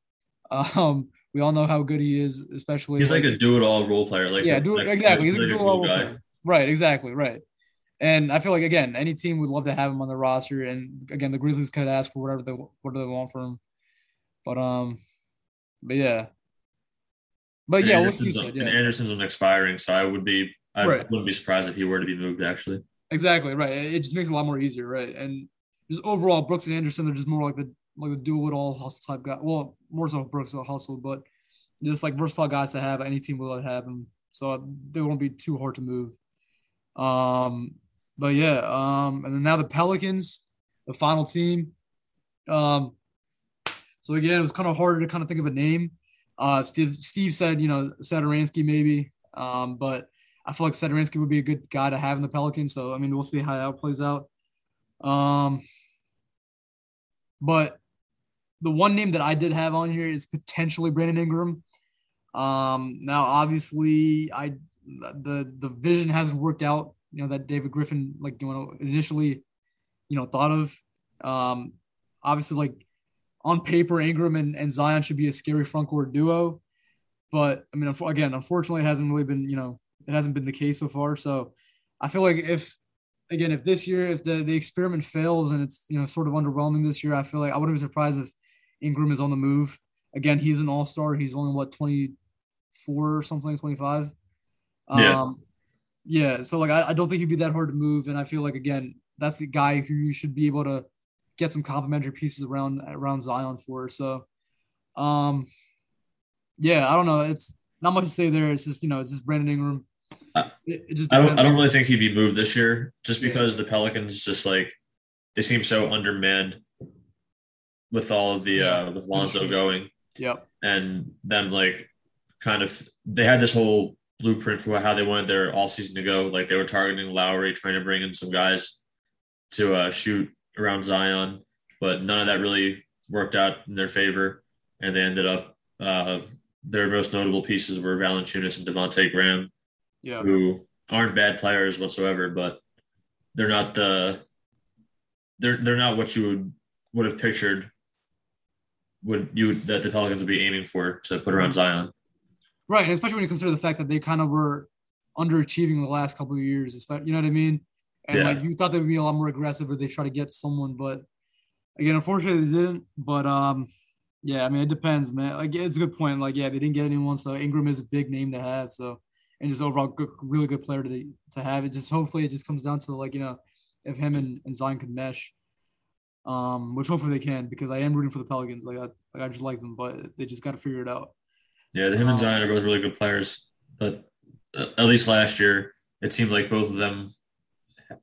Um, we all know how good he is, especially he's like, like a do-it-all role player. Like yeah, do like, exactly. He's like a do-it-all role player. Right, exactly, right. And I feel like again, any team would love to have him on the roster. And again, the Grizzlies could ask for whatever they whatever they want from him. But um, but yeah, but and yeah, Anderson's, said, yeah. and Anderson's on expiring, so I would be I Right. wouldn't be surprised if he were to be moved. Actually, Exactly right. It just makes it a lot more easier, right? And just overall, Brooks and Anderson, they're just more like the like the do it all hustle type guy. Well, more so Brooks will hustle, but just like versatile guys to have. Any team will have them, so they won't be too hard to move. Um, but yeah, um, and then now the Pelicans, the final team. Um, so again, it was kind of harder to kind of think of a name. Uh, Steve Steve said, you know, Satoransky maybe, um, but I feel like Satoransky would be a good guy to have in the Pelicans. So I mean, we'll see how that plays out. Um, but the one name that I did have on here is potentially Brandon Ingram. Um, now obviously I the the vision hasn't worked out. You know that David Griffin like you know initially, you know thought of. Um, obviously like on paper Ingram and, and Zion should be a scary front court duo, but I mean again unfortunately it hasn't really been you know it hasn't been the case so far. So I feel like if again if this year if the the experiment fails and it's you know sort of underwhelming this year, I feel like I wouldn't be surprised if Ingram is on the move. Again, he's an all star. He's only what twenty four or something, twenty five. Yeah. Um, yeah. So like I, I don't think he'd be that hard to move, and I feel like again that's the guy who you should be able to get some complementary pieces around around Zion for. So, um, yeah, I don't know. It's not much to say there. It's just you know it's just Brandon Ingram. I- It, it just I don't I don't really think he'd be moved this year, just Yeah. because the Pelicans just like they seem so undermanned with all of the uh with Lonzo going Yep. and them like kind of they had this whole blueprint for how they wanted their all season to go. Like they were targeting Lowry, trying to bring in some guys to uh, shoot around Zion, but none of that really worked out in their favor, and they ended up uh, their most notable pieces were Valanciunas and Devonte' Graham, Yeah. who aren't bad players whatsoever, but they're not the they're they're not what you would would have pictured would you that the Pelicans would be aiming for to put around Zion. Right, and especially when you consider the fact that they kind of were underachieving the last couple of years. You know what I mean? And Yeah. like you thought they would be a lot more aggressive if they try to get someone, but again, unfortunately they didn't. But um, yeah, I mean it depends, man. Like it's a good point. Like yeah, they didn't get anyone, so Ingram is a big name to have. So and just overall good, really good player to to have. It just hopefully it just comes down to like you know if him and, and Zion could mesh. Um, which hopefully they can because I am rooting for the Pelicans. Like I, like I just like them, but they just got to figure it out. Yeah, the him Um, and Zion are both really good players, but uh, at least last year it seemed like both of them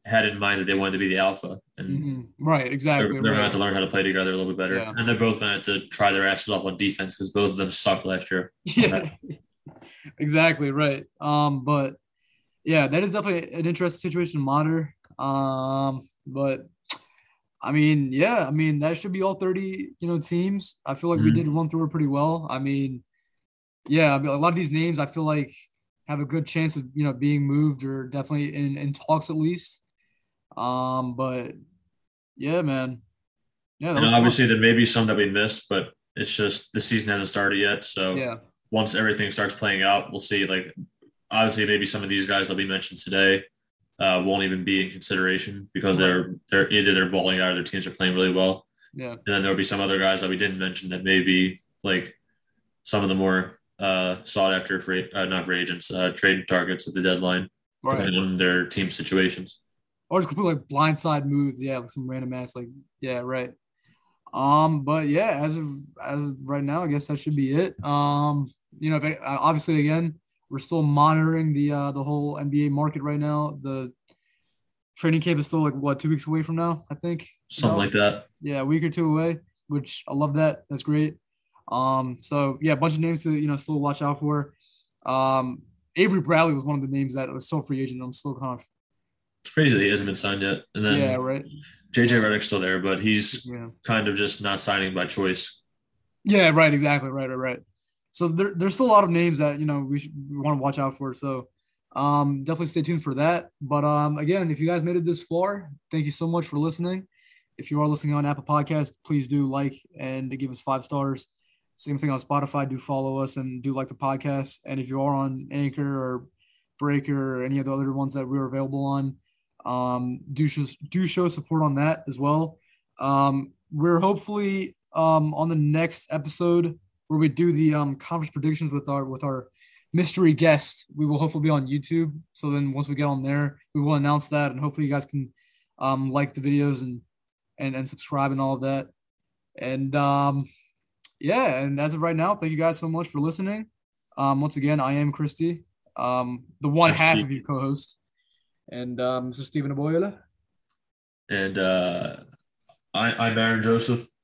had in mind that they wanted to be the alpha, and Mhm. Right, they're, exactly. they're gonna have to learn how to play together a little bit better. Yeah. And they're both gonna have to try their asses off on defense because both of them sucked last year. (laughs) Yeah, exactly right. Um, but yeah, that is definitely an interesting situation to monitor. Um, but I mean, yeah, I mean that should be all thirty, you know, teams. I feel like we Mhm. did run through it pretty well. I mean, yeah, I mean, a lot of these names I feel like have a good chance of you know being moved or definitely in in talks at least. Um, but yeah, man, yeah, And was fun. obviously there may be some that we missed, but it's just the season hasn't started yet. So yeah, once everything starts playing out, we'll see. Like obviously maybe some of these guys that we mentioned today uh, won't even be in consideration because they're they're either they're balling out or their teams are playing really well. yeah, And then there'll be some other guys that we didn't mention that maybe like some of the more uh, sought after free, uh, not free agents, uh, trade targets at the deadline, right. depending on their team situations. or just completely like blindside moves. Yeah, like some random ass like yeah, right. Um, but yeah, as of as of right now, I guess that should be it. Um, you know, if it, uh, obviously again, we're still monitoring the uh the whole NBA market right now. The training camp is still like what two weeks away from now, I think. Something No? like that. yeah, a week or two away, which I love that. That's great. Um, so yeah, a bunch of names to you know still watch out for. Um, Avery Bradley was one of the names that was still free agent. I'm still kind of It's crazy that he hasn't been signed yet. And then yeah, right. JJ Redick's still there, but he's Yeah. kind of just not signing by choice. Yeah, right, exactly, right, right, right. So there, there's still a lot of names that you know we, should, we want to watch out for. So um, definitely stay tuned for that. But um, again, if you guys made it this far, thank you so much for listening. If you are listening on Apple Podcast, please do like and give us five stars. Same thing on Spotify. Do follow us and do like the podcast. And if you are on Anchor or Breaker or any of the other ones that we're available on, um, do show, do show support on that as well. Um, we're hopefully um, on the next episode where we do the um, conference predictions with our with our mystery guest. We will hopefully be on YouTube. So then once we get on there, we will announce that, and hopefully you guys can um, like the videos and and and subscribe and all of that. And um, yeah, and as of right now, thank you guys so much for listening. Um, once again, I am Christy, um, the one That's half me. of your co-host, and um, this is Stephen Aboyola. And uh, I, I'm Aaron Joseph. (laughs)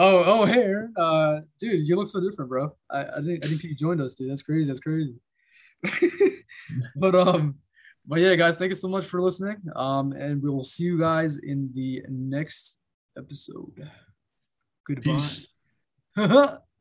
Oh, oh, hey, Aaron. Uh, dude, you look so different, bro. I, I didn't, I didn't think you joined us, dude. That's crazy. That's crazy. (laughs) but um, but yeah, guys, thank you so much for listening. Um, and we will see you guys in the next episode. Goodbye. Peace. (laughs)